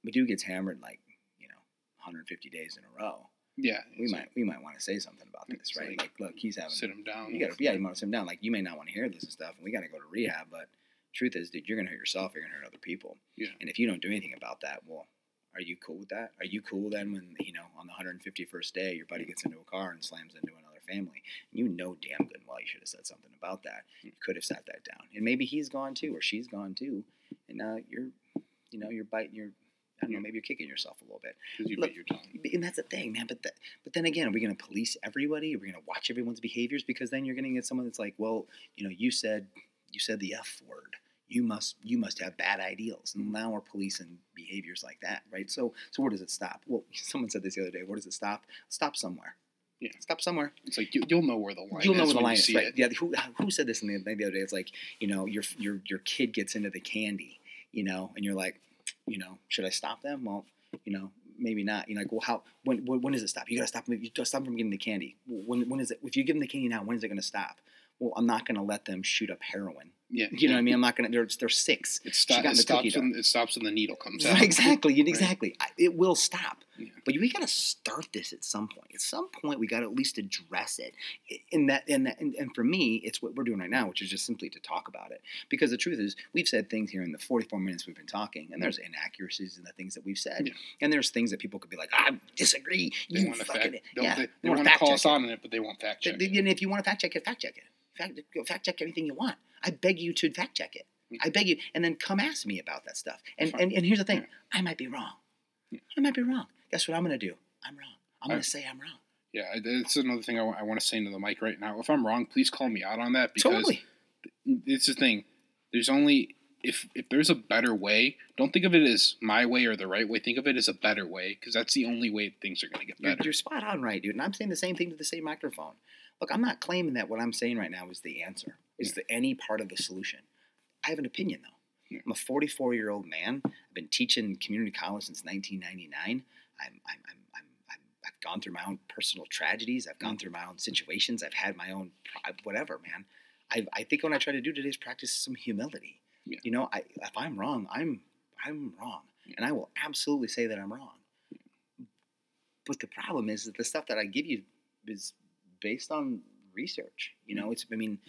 Dude gets hammered like, you know, 150 days in a row. yeah We might we might want to say something about this, right? like, Like, look, he's having sit him down you gotta yeah, you want to sit him down. Like you may not want to hear this and stuff, and we gotta go to rehab, but truth is, dude, you're gonna hurt yourself, you're gonna hurt other people. Yeah. And if you don't do anything about that, well, are you cool with that? Are you cool then when, you know, on the 151st day your buddy gets into a car and slams into another family? You know damn good and well you should have said something about that. You could have sat that down. And maybe he's gone too, or she's gone too. And now you're you know, you're biting your I don't know, maybe you're kicking yourself a little bit. because you Look, bit your tongue And that's the thing, man. But that, but then again, are we going to police everybody? Are we going to watch everyone's behaviors? Because then you're going to get someone that's like, well, you know, you said you said the F word. You must you must have bad ideals. And now we're policing behaviors like that, right? So so where does it stop? Well, someone said this the other day. Where does it stop? Stop somewhere. Yeah. Stop somewhere. it's like you, you'll know where the line You'll know where the line is, right? it. Yeah. Who, who said this in the, the other day? It's like you know your your your kid gets into the candy, you know, and you're like, you know, should I stop them? Well, you know, maybe not. You know, like, well, how? When when, when does it stop? You gotta stop them. You gotta stop from getting the candy. When when is it? If you give them the candy now, when is it gonna stop? Well, I'm not gonna let them shoot up heroin. Yeah You know what I mean? I'm not gonna. They're they're six. it, sto- it stops when it stops when the needle comes out Right, exactly, Right. exactly. I- It will stop, Yeah. but we got to start this at some point. At some point, we got to at least address it. In that, and that, and, and for me, it's what we're doing right now, which is just simply to talk about it. Because the truth is, we've said things here in the 44 minutes we've been talking, and there's inaccuracies in the things that we've said, Yeah. and there's things that people could be like, "I disagree." they You want to fucking fact yeah. they, they wanna want to call us it. on it but they won't fact check Th- it. And if you want to fact check it, fact check it. Fact, go fact check anything you want. I beg you to fact check it. Yeah. I beg you, and then come ask me about that stuff. And and, and here's the thing. I might be wrong. I might be wrong. Guess what I'm gonna do? I'm wrong. I'm gonna say I'm wrong. Yeah, that's another thing I want to say into the mic right now. If I'm wrong, please call me out on that because Totally. it's the thing. There's only if if there's a better way, don't think of it as my way or the right way. Think of it as a better way because that's the only way things are going to get You're, better. you're spot on right, dude. And I'm saying the same thing to the same microphone. Look, I'm not claiming that what I'm saying right now is the answer, is the any part of the solution. I have an opinion though. Yeah. I'm a 44 year old man. I've been teaching community college since 1999. I'm, I'm, I'm, I'm, I'm, I've gone through my own personal tragedies. I've gone mm. through my own situations. I've had my own whatever, man. I, I think what I try to do today is practice some humility. Yeah. You know, I, if I'm wrong, I'm I'm wrong, Yeah. and I will absolutely say that I'm wrong. But the problem is that the stuff that I give you is based on research. You mm-hmm. know, it's I mean,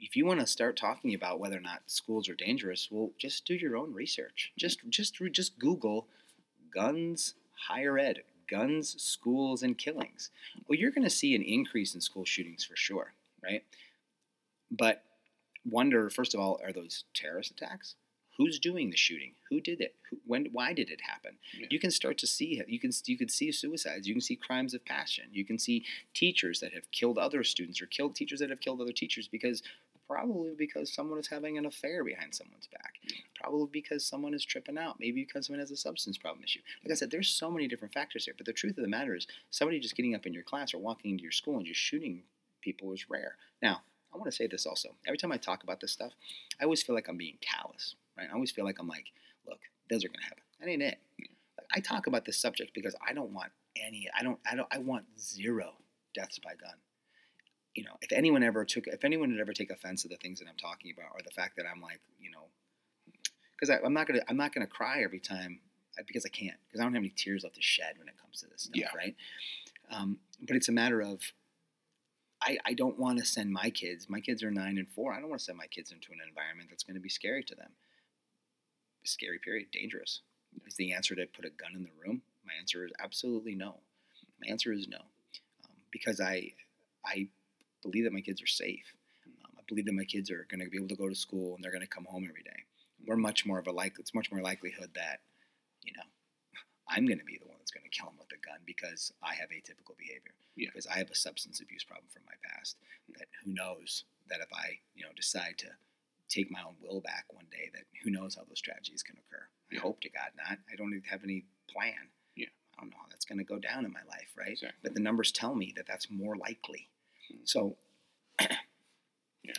if you want to start talking about whether or not schools are dangerous, well, just do your own research. Mm-hmm. Just just re- just Google guns, higher ed, guns, schools, and killings. Well, you're going to see an increase in school shootings for sure, right? But wonder first of all, are those terrorist attacks? Who's doing the shooting? Who did it? Who, when? Why did it happen? Yeah. You can start to see. You can you can see suicides. You can see crimes of passion. You can see teachers that have killed other students or killed teachers that have killed other teachers because probably because someone is having an affair behind someone's back. Probably because someone is tripping out. Maybe because someone has a substance problem issue. Like I said, there's so many different factors here. But the truth of the matter is, somebody just getting up in your class or walking into your school and just shooting people is rare. Now, I want to say this also. Every time I talk about this stuff, I always feel like I'm being callous, right? I always feel like I'm like, look, those are going to happen. That ain't it. Like, I talk about this subject because I don't want any. I don't. I don't. I want zero deaths by gun. You know, if anyone ever took, if anyone would ever take offense to the things that I'm talking about, or the fact that I'm like, you know, because I'm not gonna, I'm not gonna cry every time uh, because I can't, because I don't have any tears left to shed when it comes to this stuff, Yeah. right? Um, but it's a matter of I, I don't want to send my kids. My kids are nine and four. I don't want to send my kids into an environment that's going to be scary to them. Scary period, dangerous. Is the answer to put a gun in the room? My answer is absolutely no. My answer is no, um, because I I believe that my kids are safe. Um, I believe that my kids are going to be able to go to school and they're going to come home every day. We're much more of a like. It's much more likelihood that you know I'm going to be the one that's going to kill them with a gun because I have atypical behavior. Yeah. Because I have a substance abuse problem from my past. That who knows that if I you know decide to take my own will back one day, that who knows how those tragedies can occur. Yeah. I hope to God not. I don't have any plan. Yeah. I don't know how that's going to go down in my life, right? Exactly. But the numbers tell me that that's more likely. Mm. So Yeah,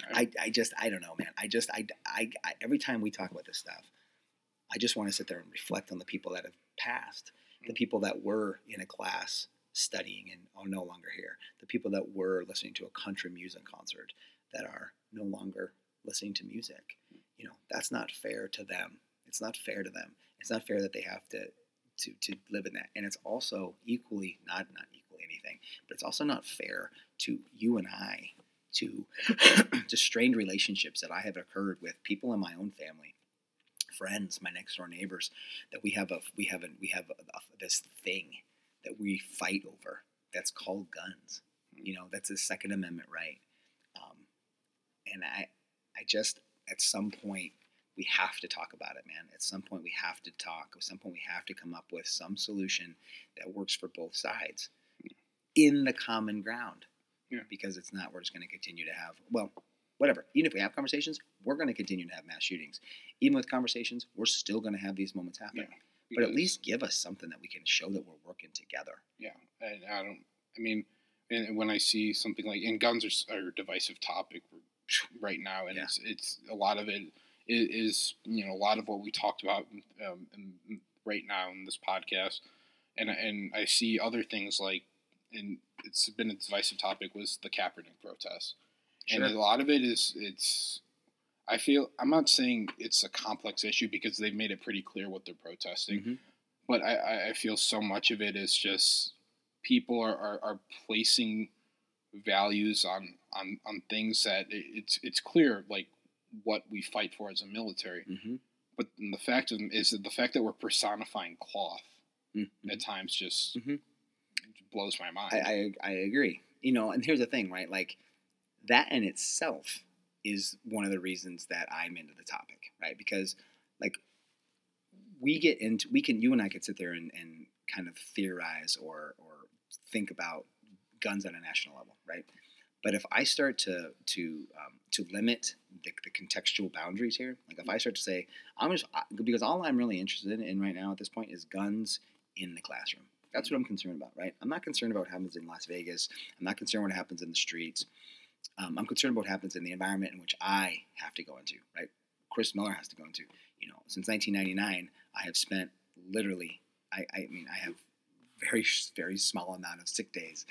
I, I, just I don't know, man. I just I, I, I every time we talk about this stuff, I just want to sit there and reflect on the people that have passed, the Mm. people that were in a class studying and are no longer here, the people that were listening to a country music concert that are no longer listening to music. You know, that's not fair to them. It's not fair to them. It's not fair that they have to to, to live in that. And it's also equally not not equally anything, but it's also not fair to you and I to to strained relationships that I have occurred with people in my own family, friends, my next door neighbors, that we have a we have a we have a, a, this thing that we fight over that's called guns. You know, that's a Second Amendment right. Um, and I I just at some point we have to talk about it, man. At some point we have to talk. At some point we have to come up with some solution that works for both sides in the common ground Yeah. because it's not we're just going to continue to have well whatever even if we have conversations we're going to continue to have mass shootings even with conversations we're still going to have these moments happen Yeah, but at least give us something that we can show that we're working together Yeah, and I don't. I mean, and when I see something like and guns are, are a divisive topic right now, and Yeah. it's it's a lot of it is, you know a lot of what we talked about um, in, right now in this podcast, and and I see other things like and it's been a divisive topic was the Kaepernick protest, and a lot of it is it's. I feel I'm not saying it's a complex issue because they've made it pretty clear what they're protesting Mhm. but I- I, I feel so much of it is just people are, are, are placing values on, on, on things that it's it's clear like what we fight for as a military. Mhm. But the fact of, is that the fact that we're personifying cloth Mhm. at times just Mhm. blows my mind. I, I, I agree. You know, and here's the thing, right? Like that in itself is one of the reasons that I'm into the topic, right? Because like we get into we can you and I could sit there and, and kind of theorize or or think about guns at a national level, right? But if I start to to um, to limit the, the contextual boundaries here, like if I start to say I'm just because all I'm really interested in right now at this point is guns in the classroom. That's what I'm concerned about, right? I'm not concerned about what happens in Las Vegas. I'm not concerned what happens in the streets. Um, I'm concerned about what happens in the environment in which I have to go into, right? Chris Miller has to go into. You know, since 1999, I have spent literally. I, I mean, I have very very small amount of sick days.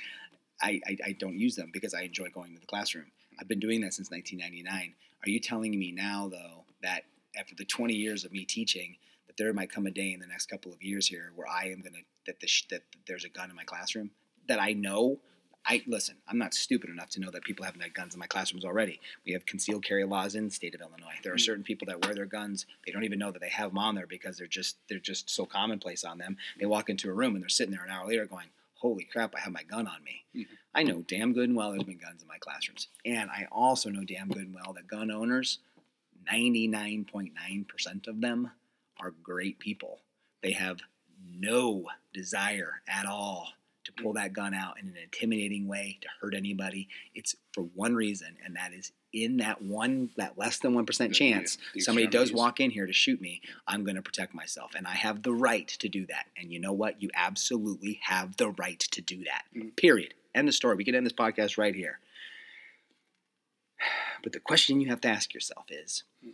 I, I, I don't use them because I enjoy going to the classroom. I've been doing that since 1999. Are you telling me now, though, that after the 20 years of me teaching, that there might come a day in the next couple of years here where I am gonna that the that there's a gun in my classroom that I know. I listen. I'm not stupid enough to know that people haven't had guns in my classrooms already. We have concealed carry laws in the state of Illinois. There are mm. certain people that wear their guns. They don't even know that they have them on there because they're just they're just so commonplace on them. They walk into a room and they're sitting there an hour later going, "Holy crap! I have my gun on me." Mm-hmm. I know damn good and well there's been guns in my classrooms, and I also know damn good and well that gun owners, 99.9% of them are great people. They have no desire at all to pull that gun out in an intimidating way to hurt anybody. It's for one reason, and that is in that one, that less than 1% chance yeah, somebody does walk in here to shoot me, I'm going to protect myself. And I have the right to do that. And you know what? You absolutely have the right to do that. Mm-hmm. Period. End the story. We can end this podcast right here. But the question you have to ask yourself is mm.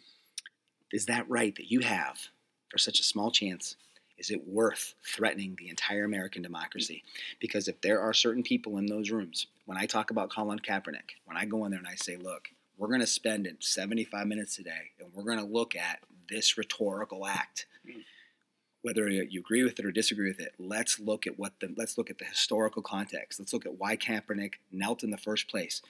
Is that right that you have for such a small chance, is it worth threatening the entire American democracy? Because if there are certain people in those rooms, when I talk about Colin Kaepernick, when I go in there and I say, look, we're going to spend 75 minutes today and we're going to look at this rhetorical act. Whether you agree with it or disagree with it, let's look at what the let's look at the historical context. Let's look at why Kaepernick knelt in the first place.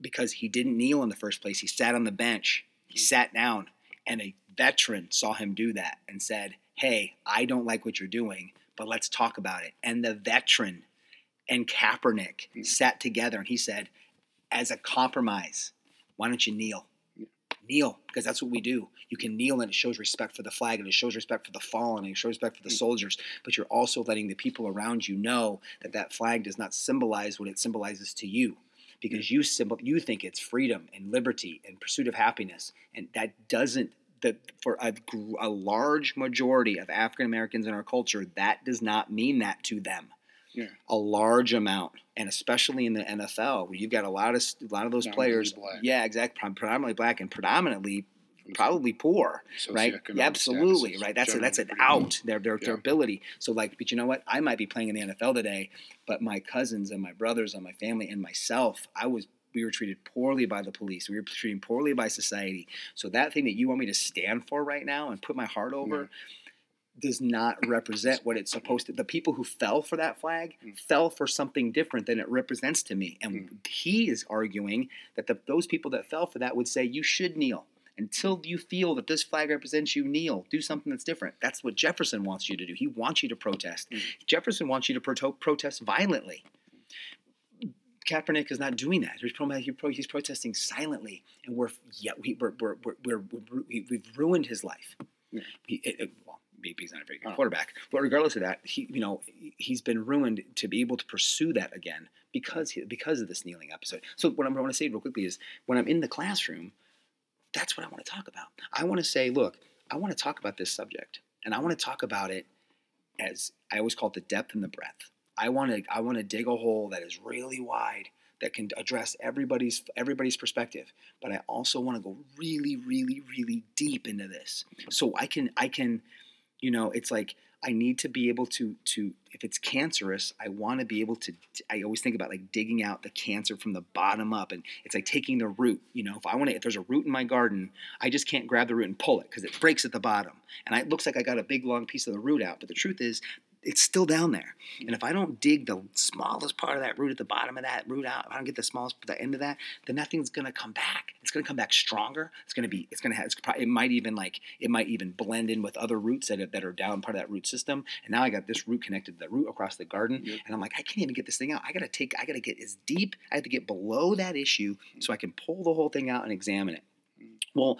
Because he didn't kneel in the first place. He sat on the bench. He mm. sat down and a veteran saw him do that and said, Hey, I don't like what you're doing, but let's talk about it. And the veteran and Kaepernick mm. sat together and he said, As a compromise, why don't you kneel? Kneel, because that's what we do. You can kneel and it shows respect for the flag and it shows respect for the fallen and it shows respect for the mm. soldiers, but you're also letting the people around you know that that flag does not symbolize what it symbolizes to you because you symbol you think it's freedom and liberty and pursuit of happiness, and that doesn't that for a, a large majority of African Americans in our culture, that does not mean that to them. Yeah. A large amount, and especially in the NFL, where you've got a lot of a lot of those players. Black. Yeah, exactly. Predominantly black and predominantly probably poor, right? Yeah, absolutely, right. That's a, that's an out their their, yeah. their ability. So like, but you know what? I might be playing in the NFL today, but my cousins and my brothers and my family and myself, I was we were treated poorly by the police. We were treated poorly by society. So that thing that you want me to stand for right now and put my heart over. Yeah does not represent what it's supposed to. The people who fell for that flag mm. fell for something different than it represents to me. And mm. he is arguing that the, those people that fell for that would say you should kneel until you feel that this flag represents you, kneel. Do something that's different. That's what Jefferson wants you to do. He wants you to protest. Mm. Jefferson wants you to pro- protest violently. Kaepernick is not doing that. He's, pro- he's protesting silently, and we're yeah we, we're, we're, we're, we have ruined his life. Yeah. He, it, it, well, maybe he's not a very good oh. quarterback, but regardless of that, he you know he's been ruined to be able to pursue that again because he, because of this kneeling episode. So what I'm, I want to say real quickly is when I'm in the classroom that's what I want to talk about. I want to say, look, I want to talk about this subject, and I want to talk about it as I always call it the depth and the breadth. I want to I want to dig a hole that is really wide that can address everybody's everybody's perspective, but I also want to go really, really, really deep into this, so I can I can, you know, it's like I need to be able to to if it's cancerous, I want to be able to. I always think about like digging out the cancer from the bottom up, and it's like taking the root. You know, if I want to, if there's a root in my garden, I just can't grab the root and pull it because it breaks at the bottom, and it looks like I got a big long piece of the root out. But the truth is, it's still down there. And if I don't dig the smallest part of that root at the bottom of that root out, if I don't get the smallest the end of that, then nothing's gonna come back. It's gonna come back stronger. It's gonna be. It's gonna have. It's probably, it might even like it might even blend in with other roots that are, that are down part of that root system. And now I got this root connected to the root across the garden, yep. and I'm like, I can't even get this thing out. I gotta take. I gotta get as deep. I have to get below that issue so I can pull the whole thing out and examine it. Mm. Well,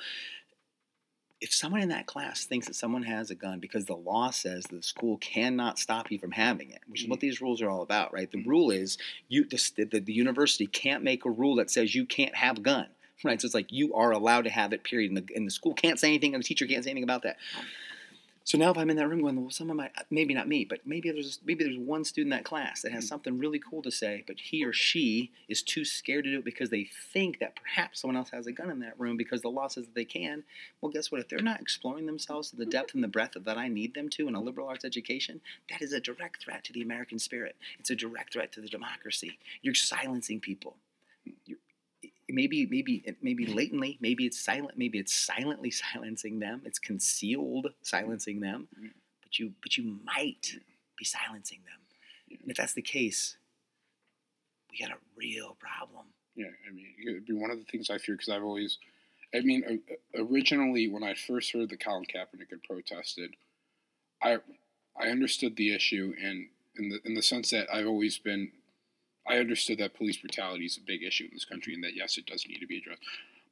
if someone in that class thinks that someone has a gun because the law says the school cannot stop you from having it, which is what mm-hmm. these rules are all about, right? The mm-hmm. rule is you the, the, the university can't make a rule that says you can't have a gun, right? So it's like you are allowed to have it, period. And the, and the school can't say anything, and the teacher can't say anything about that. So now if I'm in that room going, well, some of my maybe not me, but maybe there's maybe there's one student in that class that has Mm. something really cool to say, but he or she is too scared to do it because they think that perhaps someone else has a gun in that room because the law says that they can. Well, guess what? If they're not exploring themselves to the depth and the breadth that I need them to in a liberal arts education, that is a direct threat to the American spirit. It's a direct threat to the democracy. You're silencing people. Maybe maybe eh, maybe hmm. latently maybe it's silent maybe it's silently silencing them. It's concealed silencing them. Yeah. but you but you might be silencing them. Yeah. and if that's the case we got a real problem. Yeah, I mean, it'd be one of the things I fear because I've always, I mean, originally when I first heard that Colin Kaepernick had protested, I I understood the issue and in the in the sense that I've always been, I understood that police brutality is a big issue in this country and that yes, it does need to be addressed.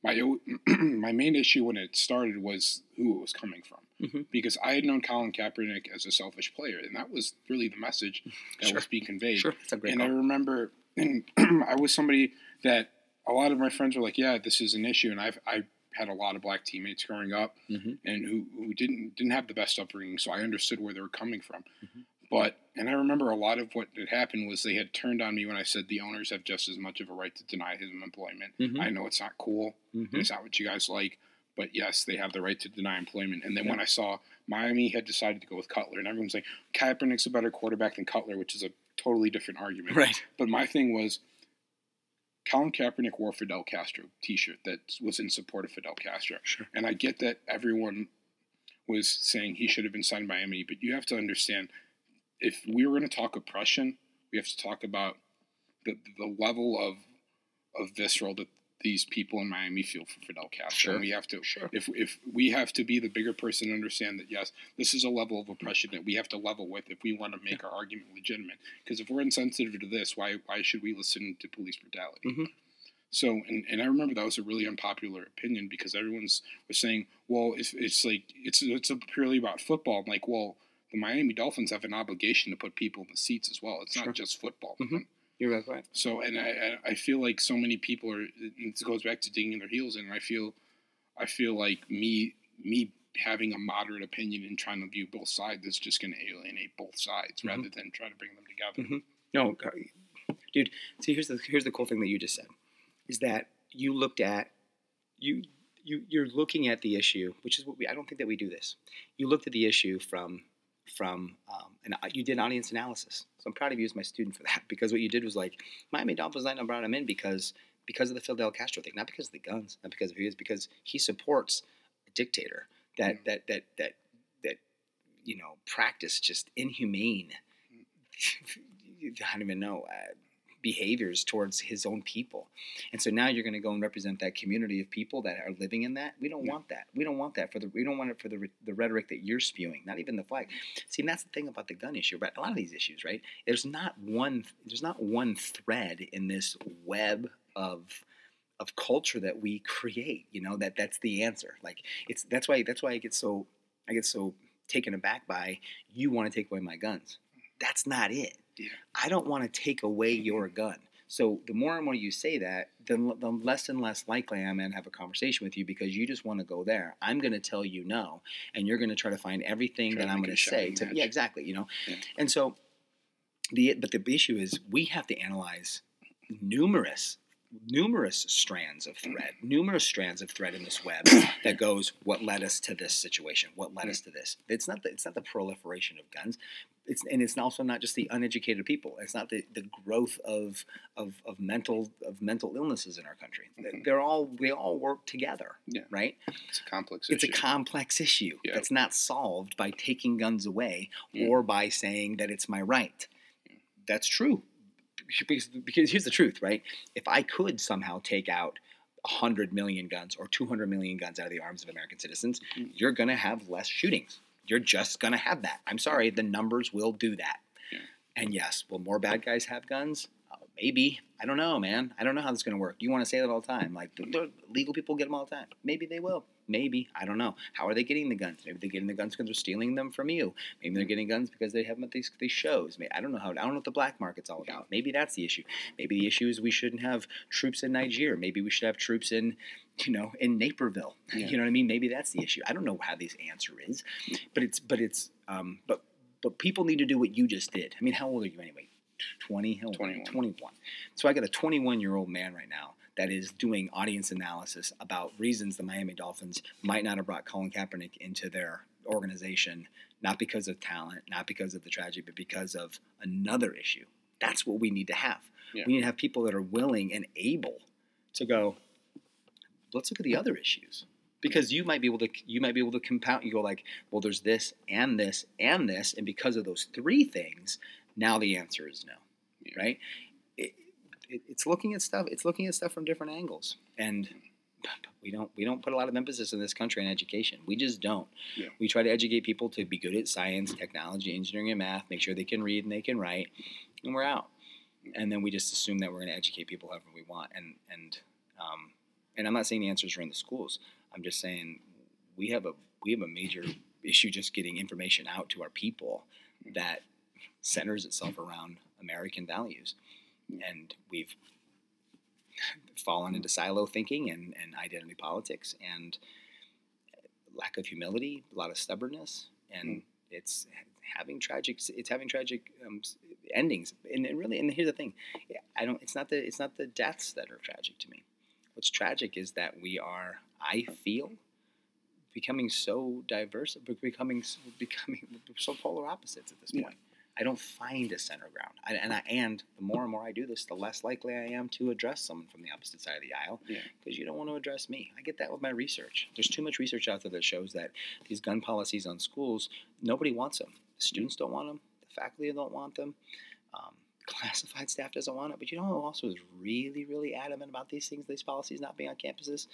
My my main issue when it started was who it was coming from Mhm. because I had known Colin Kaepernick as a selfish player and that was really the message that Sure. was being conveyed sure that's a great and I remember, and I was somebody that a lot of my friends were like, "Yeah, this is an issue," and I've I had a lot of black teammates growing up, Mhm. and who, who didn't didn't have the best upbringing, so I understood where they were coming from. Mhm. But and I remember a lot of what had happened was they had turned on me when I said the owners have just as much of a right to deny him employment. Mhm. I know it's not cool, Mhm. it's not what you guys like, but yes, they have the right to deny employment. And then Yeah. when I saw Miami had decided to go with Cutler, and everyone's like, Kaepernick's a better quarterback than Cutler, which is a totally different argument. right But my thing was, Colin Kaepernick wore a Fidel Castro T-shirt that was in support of Fidel Castro, Sure. and I get that everyone was saying he should have been signed by Miami, but you have to understand, if we were going to talk oppression, we have to talk about the the level of of visceral that these people in Miami feel for Fidel Castro. Sure. And we have to Sure. if if we have to be the bigger person to understand that yes, this is a level of oppression that we have to level with if we want to make our argument legitimate. Because if we're insensitive to this, why why should we listen to police brutality? Mhm. So and, and I remember that was a really unpopular opinion because everyone's was saying, well, it's it's like it's it's purely about football. I'm like, well, the Miami Dolphins have an obligation to put people in the seats as well. It's Sure. not just football. Mhm. You're right. So, and I, I- feel like so many people are. It goes back to digging their heels, in, and I feel, I feel like me, me having a moderate opinion and trying to view both sides is just going to alienate both sides Mhm. rather than try to bring them together. Mhm. No, uh, dude. See, here's the here's the cool thing that you just said, is that you looked at you you you're looking at the issue, which is what we. I don't think that we do this. You looked at the issue from from um, and you did audience analysis. So I'm proud of you as my student for that because what you did was like Miami Dolphins. I brought him in because because of the Fidel Castro thing, not because of the guns, not because of who he is, because he supports a dictator that that that that that you know practice just inhumane. I don't even know uh, behaviors towards his own people, and so now you're going to go and represent that community of people that are living in that. We don't Yeah. want that. We don't want that for the. We don't want it for the the rhetoric that you're spewing. Not even the flag. See, and that's the thing about the gun issue. Right, a lot of these issues, right? There's not one. There's not one thread in this web of of culture that we create. You know that that's the answer. Like it's that's why that's why I get so I get so taken aback by you want to take away my guns. That's not it. Yeah. I don't want to take away your gun. So the more and more you say that, the, the less and less likely I am to have a conversation with you because you just want to go there. I'm going to tell you no, and you're going to try to find everything Try that I'm going to say. To, yeah, exactly. You know, Yeah. and so the but the issue is we have to analyze numerous numerous strands of thread numerous strands of thread in this web that goes what led us to this situation what led us to this it's not the, it's not the proliferation of guns it's and it's also not just the uneducated people it's not the, the growth of, of of mental of mental illnesses in our country Mhm. they're all they all work together Yeah. right It's a complex issue. it's a complex issue Yeah. that's not solved by taking guns away Yeah. or by saying that it's my right. That's true. Because, because here's the truth, right? If I could somehow take out 100 million guns or 200 million guns out of the arms of American citizens, Mm. you're going to have less shootings. You're just going to have that. I'm sorry, the numbers will do that. Yeah. And yes, will more bad guys have guns? Uh, maybe I don't know, man. I don't know how this is going to work. You want to say that all the time, like legal people get them all the time. Maybe they will. Maybe I don't know. How are they getting the guns? Maybe they're getting the guns because they're stealing them from you. Maybe they're getting guns because they have them at these, these shows. Maybe, I don't know how. I don't know what the black market's all about. Maybe that's the issue. Maybe the issue is we shouldn't have troops in Nigeria. Maybe we should have troops in, you know, in Naperville. Yeah. You know what I mean? Maybe that's the issue. I don't know how this answer is, but it's but it's um but but people need to do what you just did. I mean, how old are you anyway? 20? How old are you? 21. 21. So I got a 21 year old man right now that is doing audience analysis about reasons the Miami Dolphins might not have brought Colin Kaepernick into their organization, not because of talent, not because of the tragedy, but because of another issue. That's what we need to have. Yeah. We need to have people that are willing and able to go, let's look at the other issues. Because you might be able to you might be able to compound you go like, well, there's this and this and this, and because of those three things, now the answer is no. Yeah. Right? It, it, it's looking at stuff it's looking at stuff from different angles. And we don't we don't put a lot of emphasis in this country on education. We just don't. Yeah. We try to educate people to be good at science, technology, engineering, and math. Make sure they can read and they can write, and we're out. And then we just assume that we're going to educate people however we want. And and um, and I'm not saying the answers are in the schools. I'm just saying we have a we have a major issue just getting information out to our people that centers itself around American values, and we've fallen into silo thinking and, and identity politics and lack of humility, a lot of stubbornness, and it's having tragic it's having tragic um, endings. And, and really, and here's the thing, I don't. It's not the it's not the deaths that are tragic to me. What's tragic is that we are, I feel, becoming so diverse, becoming becoming so polar opposites at this Yeah. point. I don't find a center ground, I, and I, and the more and more I do this, the less likely I am to address someone from the opposite side of the aisle Yeah. because you don't want to address me. I get that with my research. There's too much research out there that shows that these gun policies on schools, nobody wants them. The students don't want them. The faculty don't want them. Um, classified staff doesn't want it. But you know who also is really, really adamant about these things, these policies not being on campuses?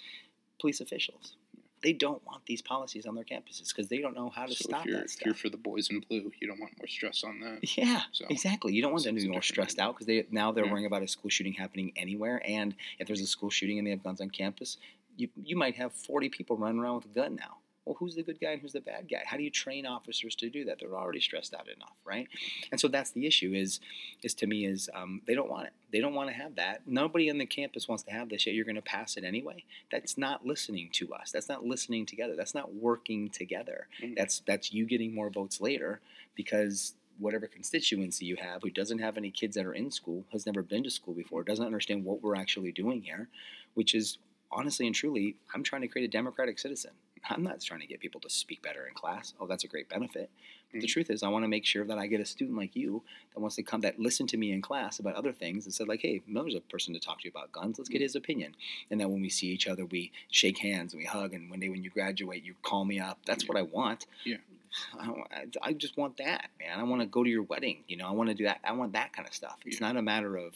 Police officials. They don't want these policies on their campuses because they don't know how to So stop if you're, that if you're for the boys in blue, you don't want more stress on that. Yeah, So exactly. You don't want them to be more stressed out because they now they're Yeah. worrying about a school shooting happening anywhere. And if there's a school shooting and they have guns on campus, you you might have 40 people running around with a gun now. Well, who's the good guy and who's the bad guy? How do you train officers to do that? They're already stressed out enough, right? And so that's the issue. Is is to me is um, they don't want it. They don't want to have that. Nobody on the campus wants to have this. Yet you're going to pass it anyway. That's not listening to us. That's not listening together. That's not working together. Mhm. That's that's you getting more votes later because whatever constituency you have who doesn't have any kids that are in school, has never been to school before, doesn't understand what we're actually doing here, which is honestly and truly, I'm trying to create a democratic citizen. I'm not trying to get people to speak better in class. Oh, that's a great benefit. But the mm-hmm. truth is, I want to make sure that I get a student like you that wants to come, that listen to me in class about other things and said, like, hey, Miller's a person to talk to you about guns. Let's get mm-hmm. his opinion. And that when we see each other, we shake hands and we hug. And one day when you graduate, you call me up. That's what I want. Yeah. I, I, I just want that, man. I want to go to your wedding. You know, I want to do that. I want that kind of stuff. It's Yeah. not a matter of,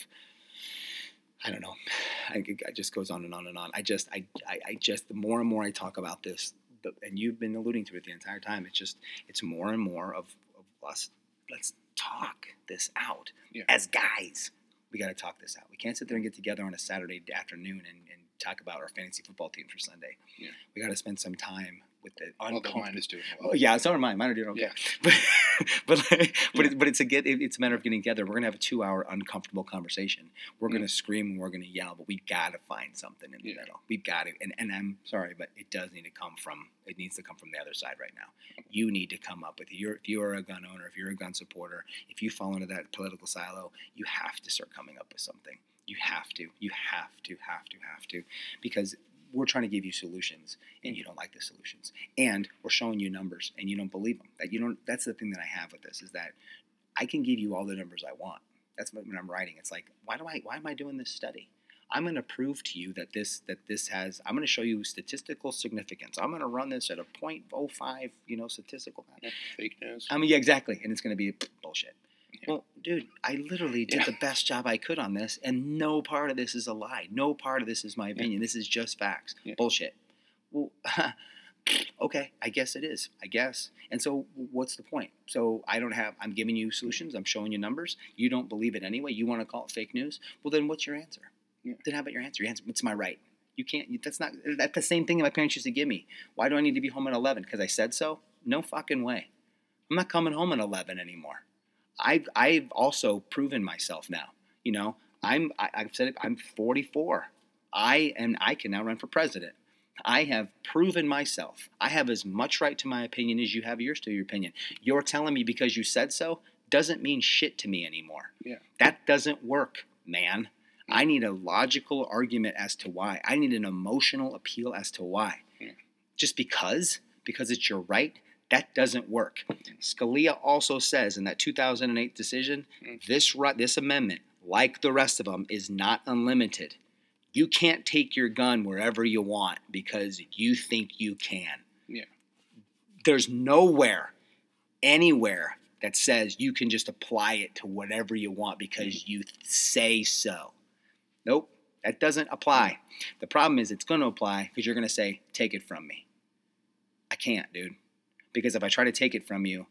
I don't know. I, it just goes on and on and on. I just, I, I, I just, the more and more I talk about this, the, and you've been alluding to it the entire time, it's just, it's more and more of, of us. Let's talk this out Yeah. as guys. We got to talk this out. We can't sit there and get together on a Saturday afternoon and, and talk about our fantasy football team for Sunday. Yeah. We got to spend some time with the uncomfortable. mine is doing Oh, well. yeah, so are mine. Mine are doing okay. Yeah. But but but, Yeah. it, but it's a get. It, it's a matter of getting together. We're gonna have a two-hour uncomfortable conversation. We're gonna mm. scream and we're gonna yell, but we gotta find something in the Yeah. middle. We've got to. And and I'm sorry, but it does need to come from. It needs to come from the other side right now. You need to come up with your. If you are a gun owner, if you're a gun supporter, if you fall into that political silo, you have to start coming up with something. You have to. You have to. Have to. Have to. Because we're trying to give you solutions and you don't like the solutions and we're showing you numbers and you don't believe them that you don't that's the thing that i have with this is that i can give you all the numbers i want that's what when i'm writing it's like why do i why am i doing this study i'm going to prove to you that this that this has i'm going to show you statistical significance i'm going to run this at a 0.05 you know statistical Yeah, Fake news. I mean, yeah, exactly. And it's going to be bullshit. Yeah. Well, dude, I literally did Yeah. the best job I could on this, and no part of this is a lie. No part of this is my opinion. This is just facts. Yeah. Bullshit. Well, Okay, I guess it is. I guess. And so, what's the point? So I don't have. I'm giving you solutions. I'm showing you numbers. You don't believe it anyway. You want to call it fake news? Well, then what's your answer? Yeah. Then how about your answer? Your answer. It's my right. You can't. That's not. That's the same thing that my parents used to give me. Why do I need to be home at 11? Because I said so? No fucking way. I'm not coming home at 11 anymore. I've I've also proven myself now. You know, I'm I, I've said it. I'm 44. I and I can now run for president. I have proven myself. I have as much right to my opinion as you have yours to your opinion. You're telling me because you said so doesn't mean shit to me anymore. Yeah. That doesn't work, man. I need a logical argument as to why. I need an emotional appeal as to why. Yeah. Just because, because it's your right, that doesn't work. Scalia also says in that 2008 decision, Mm. this right, this amendment, like the rest of them, is not unlimited. You can't take your gun wherever you want because you think you can. Yeah. There's nowhere, anywhere that says you can just apply it to whatever you want because you say so. Nope, that doesn't apply. The problem is it's going to apply because you're going to say, take it from me. I can't, dude. Because if I try to take it from you,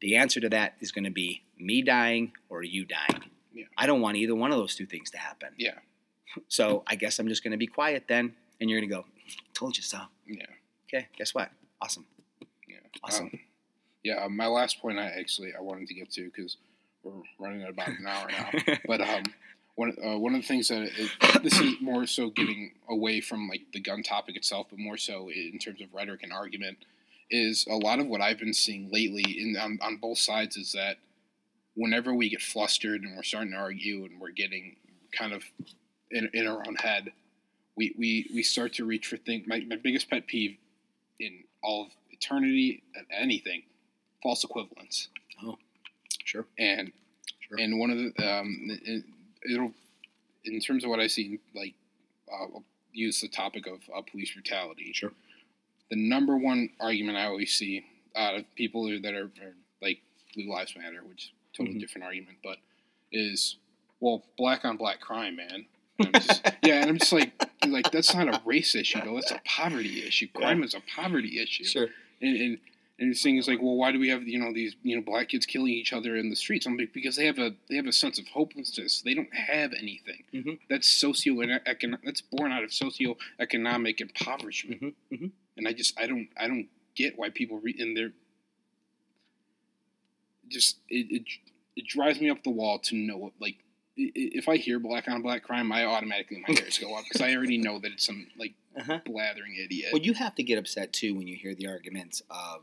the answer to that is going to be me dying or you dying. Yeah. I don't want either one of those two things to happen. Yeah. So I guess I'm just going to be quiet then, and you're going to go, told you so. Yeah. Okay, guess what? Awesome. Yeah. Awesome. Um, yeah. uh, My last point, I actually I wanted to get to because we're running at about an hour now. But um, one uh, one of the things that it, this is more so getting away from like the gun topic itself, but more so in terms of rhetoric and argument, is a lot of what I've been seeing lately in on, on both sides is that whenever we get flustered and we're starting to argue and we're getting kind of in, in our own head, we, we, we start to reach for things. My, my biggest pet peeve in all of eternity and anything, false equivalence Oh, Sure. and Sure. and one of the um, it, it'll in terms of what I've seen, like uh, I'll use the topic of uh, police brutality. Sure. The number one argument I always see out of people that are, are like Blue Lives Matter, which is a totally Mhm. different argument, but is well black on black crime, man. And just, yeah, and I'm just like like that's not a race issue though. That's a poverty issue. Crime is a poverty issue Sure. and and, and thing is like, well, why do we have you know these you know black kids killing each other in the streets? I'm like, because they have a they have a sense of hopelessness. They don't have anything. Mhm. That's socio economic. That's born out of socioeconomic impoverishment. Mhm, mhm. And I just I don't I don't get why people re- in their just it, it it drives me up the wall to know what like. If I hear black on black crime, I automatically my hairs go up because I already know that it's some like Uh-huh. blathering idiot. Well, you have to get upset too when you hear the arguments of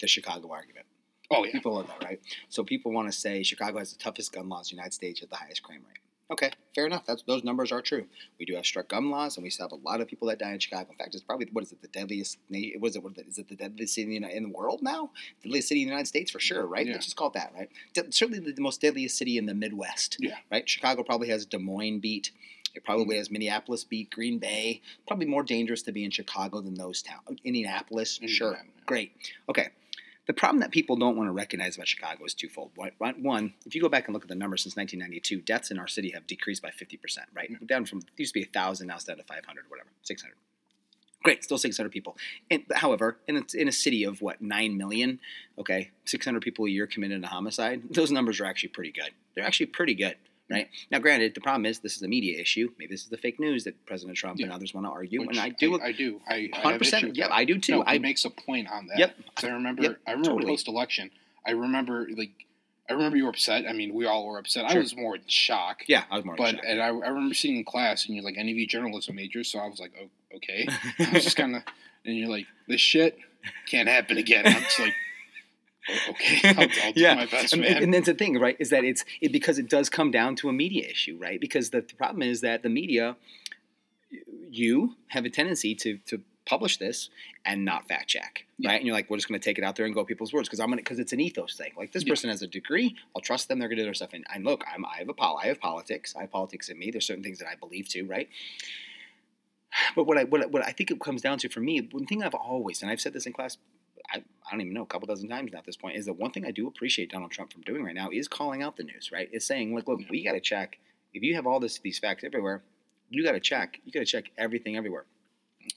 the Chicago argument. oh yeah, People love that, right? So people want to say Chicago has the toughest gun laws in the United States at the highest crime rate. Okay, fair enough. That's those numbers are true. We do have strict gun laws, and we still have a lot of people that die in Chicago. In fact, it's probably what is it the deadliest? is it? What is it, is it the deadliest city in the, in the world now? Deadliest city in the United States for sure, right? Yeah. Let's just call it that, right? De- certainly the most deadliest city in the Midwest. Yeah. Right. Chicago probably has Des Moines beat. It probably mm-hmm. has Minneapolis beat, Green Bay. Probably more dangerous to be in Chicago than those towns. Indianapolis, sure, Yeah. great. Okay. The problem that people don't want to recognize about Chicago is twofold. One, if you go back and look at the numbers since 1992, deaths in our city have decreased by 50%, right? Mm-hmm. Down from, used to be 1,000, now it's down to 500, whatever, 600. Great, still 600 people. And, however, in a, in a city of what, 9 million, okay, 600 people a year committed a homicide, those numbers are actually pretty good. They're actually pretty good, right? Now, granted, the problem is this is a media issue. Maybe this is the fake news that President Trump and others want to argue. Which and I do, I, do. I, I 100%. issue with Yeah, that. I do too. No, I makes a point on that. Yep. I remember. Yep, I remember totally. post election. I remember like. I remember you were upset. I mean, we all were upset. I was more in shock. Yeah, I was more But and I, I remember sitting in class and you're like, any of you journalism majors? So I was like, oh, okay. I was just kind of, and you're like, this shit can't happen again. I'm just like, "O- okay, I'll, I'll do my best, and, man. and that's the thing, right? Is that it's it because it does come down to a media issue, right? Because the, the problem is that the media, you have a tendency to to publish this and not fact check, Yeah. right? And you're like, we're just going to take it out there and go people's words because I'm gonna because it's an ethos thing. Like this Yeah. person has a degree, I'll trust them. They're going to do their stuff. And, and look, I'm I have a pol- I have politics. I have politics in me. There's certain things that I believe too, right? But what I what, I- what I think it comes down to for me, one thing I've always and I've said this in class I, I don't even know, a couple dozen times now at this point, is that one thing I do appreciate Donald Trump from doing right now is calling out the news, right? Is saying, look, look, we got to check. If you have all this these facts everywhere, you got to check. You got to check everything everywhere.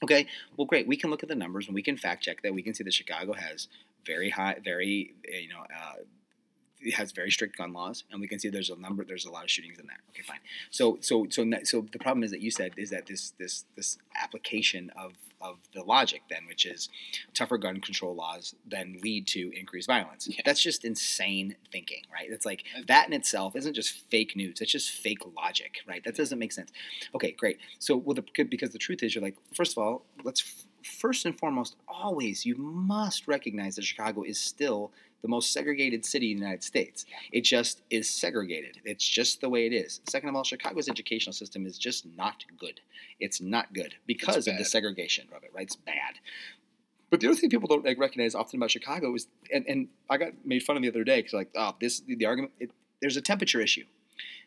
Okay, well, great. We can look at the numbers and we can fact check that. We can see that Chicago has very high, very you know, uh, it has very strict gun laws, and we can see there's a number, there's a lot of shootings in there. Okay, fine. So, so, so, so the problem is that you said is that this, this, this application of of the logic then, which is tougher gun control laws then lead to increased violence. Yeah. That's just insane thinking, right? It's like that in itself isn't just fake news. It's just fake logic, right? That doesn't make sense. Okay, great. So, well, the, because the truth is, you're like, first of all, let's f- first and foremost, always you must recognize that Chicago is still the most segregated city in the United States. It just is segregated. It's just the way it is. Second of all, Chicago's educational system is just not good. It's not good because of the segregation of it, right? It's bad. But the other thing people don't like, recognize often about Chicago is, and, and I got made fun of the other day because like, oh, this the argument. It, there's a temperature issue.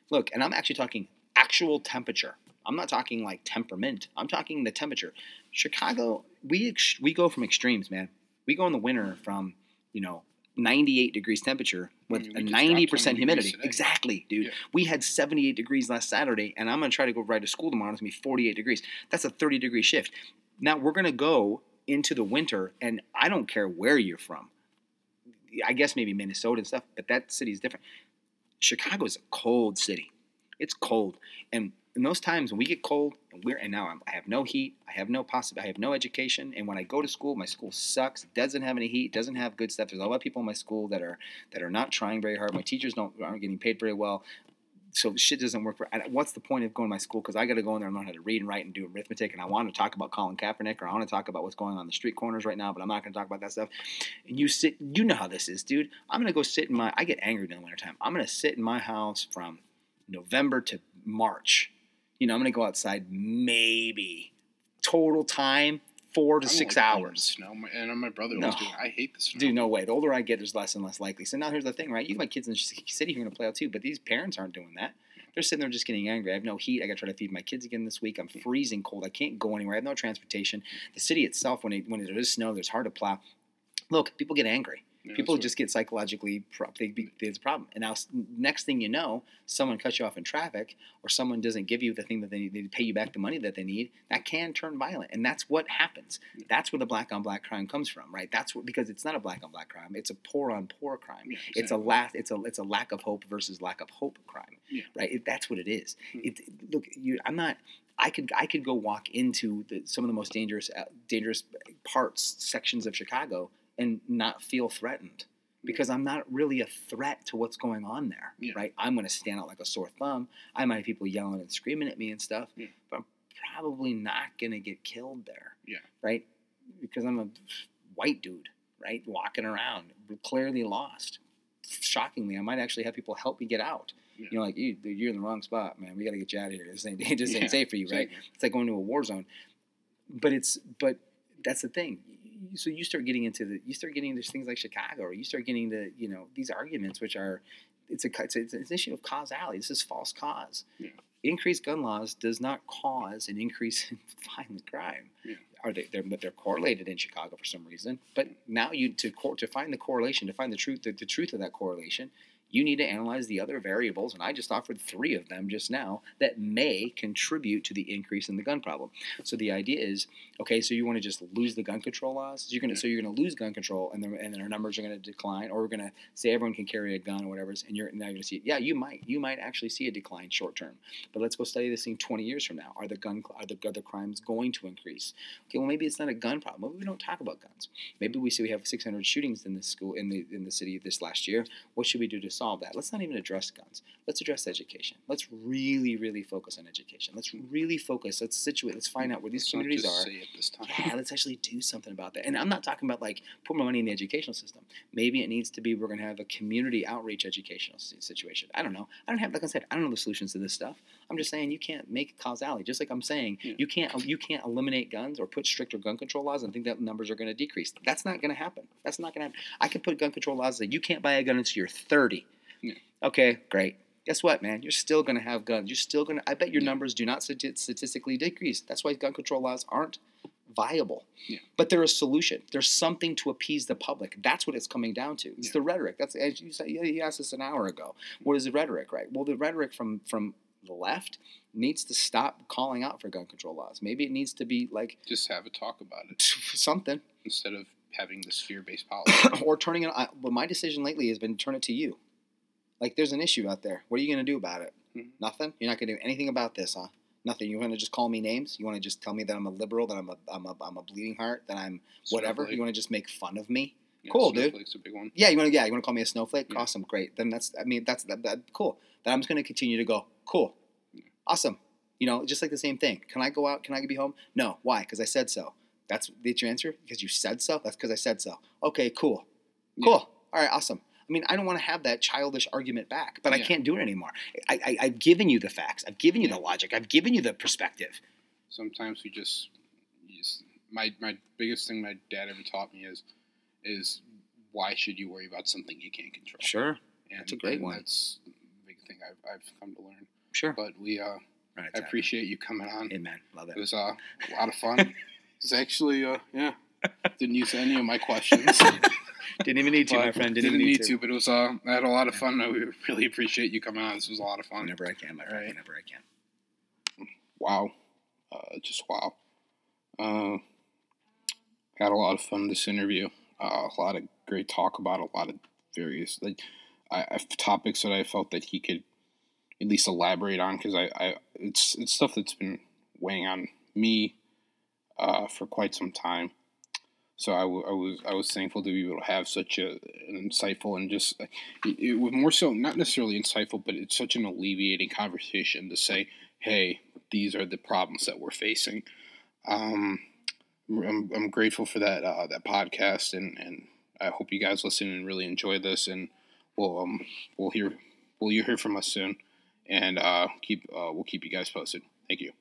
Look, and I'm actually talking actual temperature. I'm not talking like temperament. I'm talking the temperature. Chicago, we ex- we go from extremes, man. We go in the winter from you know 98 degrees temperature with mean, a 90% humidity. Exactly, dude. Yeah. We had 78 degrees last Saturday, and I'm gonna try to go ride to school tomorrow. It's gonna be 48 degrees. That's a 30 degree shift. Now we're gonna go into the winter, and I don't care where you're from. I guess maybe Minnesota and stuff, but that city is different. Chicago is a cold city. It's cold, and in those times when we get cold, and we're and now I'm, I have no heat, I have no possible, I have no education, and when I go to school, my school sucks. Doesn't have any heat, doesn't have good stuff. There's a lot of people in my school that are that are not trying very hard. My teachers don't aren't getting paid very well. So shit doesn't work. For, what's the point of going to my school? Because I got to go in there and learn how to read and write and do arithmetic. And I want to talk about Colin Kaepernick or I want to talk about what's going on the street corners right now. But I'm not going to talk about that stuff. And you sit, you know how this is, dude. I'm going to go sit in my. I get angry in the wintertime. I'm going to sit in my house from November to March. You know, I'm going to go outside maybe total time four to I six like playing in the hours. Snow, and my brother No. was doing. I hate the snow. Dude, no way. The older I get, there's less and less likely. So now here's the thing, right? You have my kids in the city who are going to play out too, but these parents aren't doing that. They're sitting there just getting angry. I have no heat. I got to try to feed my kids again this week. I'm freezing cold. I can't go anywhere. I have no transportation. The city itself, when it, when there is snow, there's hard to plow. Look, people get angry. Yeah, People just get psychologically. Pro- they be, there's a problem. And now, next thing you know, someone cuts you off in traffic, or someone doesn't give you the thing that they need, they pay you back the money that they need. That can turn violent, and that's what happens. That's where the black on black crime comes from, right? That's what because it's not a black on black crime. It's a poor on poor crime. Yeah, It's a exactly. lack. It's a it's a lack of hope versus lack of hope crime, Yeah. right? It, that's what it is. Hmm. It, look, you. I'm not. I could I could go walk into the, some of the most dangerous uh, dangerous parts sections of Chicago and not feel threatened because I'm not really a threat to what's going on there, Yeah. right? I'm going to stand out like a sore thumb. I might have people yelling and screaming at me and stuff, Yeah. but I'm probably not going to get killed there, Yeah. right? Because I'm a white dude, right, walking around, clearly lost. Shockingly, I might actually have people help me get out. Yeah. You know, like you, you're in the wrong spot, man. We got to get you out of here. This ain't, it just ain't safe for you, right? It's like going to a war zone. But it's but that's the thing. So you start getting into the you start getting into things like Chicago, or you start getting the you know these arguments which are it's a it's, a, it's an issue of causality. This is false cause. Yeah. Increased gun laws does not cause an increase in violent crime. Yeah. Are they? They're, but they're correlated in Chicago for some reason. But now you to to find the correlation, to find the truth, the, the truth of that correlation, you need to analyze the other variables, and I just offered three of them just now that may contribute to the increase in the gun problem. So the idea is, okay, so you want to just lose the gun control laws? You're gonna so you're gonna lose gun control, and then and then our numbers are gonna decline, or we're gonna say everyone can carry a gun or whatever, and you're now you're gonna see it. Yeah, you might you might actually see a decline short term, but let's go study this thing 20 years from now. Are the gun are the other crimes going to increase? Okay, well maybe it's not a gun problem. Maybe we don't talk about guns. Maybe we say we have 600 shootings in the school in the in the city this last year. What should we do to solve that? Let's not even address guns. Let's address education. Let's really, really focus on education. Let's really focus. Let's situate. Let's find out where these Let's communities are. Say it this time. Yeah, let's actually do something about that. And I'm not talking about like put more money in the educational system. Maybe it needs to be we're going to have a community outreach educational situation. I don't know. I don't have like I said. I don't know the solutions to this stuff. I'm just saying you can't make causality. Just like I'm saying Yeah. you can't you can't eliminate guns or put stricter gun control laws and think that numbers are going to decrease. That's not going to happen. That's not going to happen. I can put gun control laws that you can't buy a gun until you're 30. Okay, great. Guess what, man? You're still going to have guns. You're still going to. I bet your numbers do not statistically decrease. That's why gun control laws aren't viable. Yeah. But they're a solution. There's something to appease the public. That's what it's coming down to. It's Yeah. the rhetoric. That's as you said. You asked us an hour ago. What is the rhetoric, right? Well, the rhetoric from from the left needs to stop calling out for gun control laws. Maybe it needs to be like Just have a talk about it something, instead of having this fear-based policy. or turning it. Well, my decision lately has been turn it to you. Like, there's an issue out there. What are you going to do about it? Mhm. Nothing. You're not going to do anything about this, huh? Nothing. You want to just call me names? You want to just tell me that I'm a liberal, that I'm a, I'm a, I'm a bleeding heart, that I'm whatever? Snowflake. You want to just make fun of me? Yeah, cool, dude. Snowflake's a big one. Yeah, you want to yeah, you want to call me a snowflake? Yeah. Awesome, great. Then that's I mean that's that, that cool. Then I'm just going to continue to go cool, awesome. You know, just like the same thing. Can I go out? Can I be home? No. Why? Because I said so. That's that's your answer. Because you said so. That's because I said so. Okay, cool, Yeah. cool. All right, awesome. I mean, I don't want to have that childish argument back, but I can't do it anymore. I, I, I've given you the facts. I've given you the logic. I've given you the perspective. Sometimes we just, you just my my biggest thing my dad ever taught me is is why should you worry about something you can't control? Sure, And, That's a great one. That's a big thing I've, I've come to learn. sure. But we, uh, Right, I appreciate you coming on. Amen. Love It it. was uh, a lot of fun. it's actually, uh, yeah, didn't use any of my questions. Didn't even need to, my friend. Didn't, need to. but it was. Uh, I had a lot of fun. I really appreciate you coming on. This was a lot of fun. Whenever I can, my friend. Right. Whenever I can. Wow, uh, just wow. Uh, had a lot of fun this interview. Uh, a lot of great talk about a lot of various like I, I, topics that I felt that he could at least elaborate on because I, I it's it's stuff that's been weighing on me uh, for quite some time. So I, w- I was I was thankful to be able to have such a, an insightful and just it, it was more so not necessarily insightful, but it's such an alleviating conversation to say, hey, these are the problems that we're facing. Um, I'm, I'm grateful for that uh, that podcast, and, and I hope you guys listen and really enjoy this. And we'll um we'll hear we'll you hear from us soon, and uh, keep uh, we'll keep you guys posted. Thank you.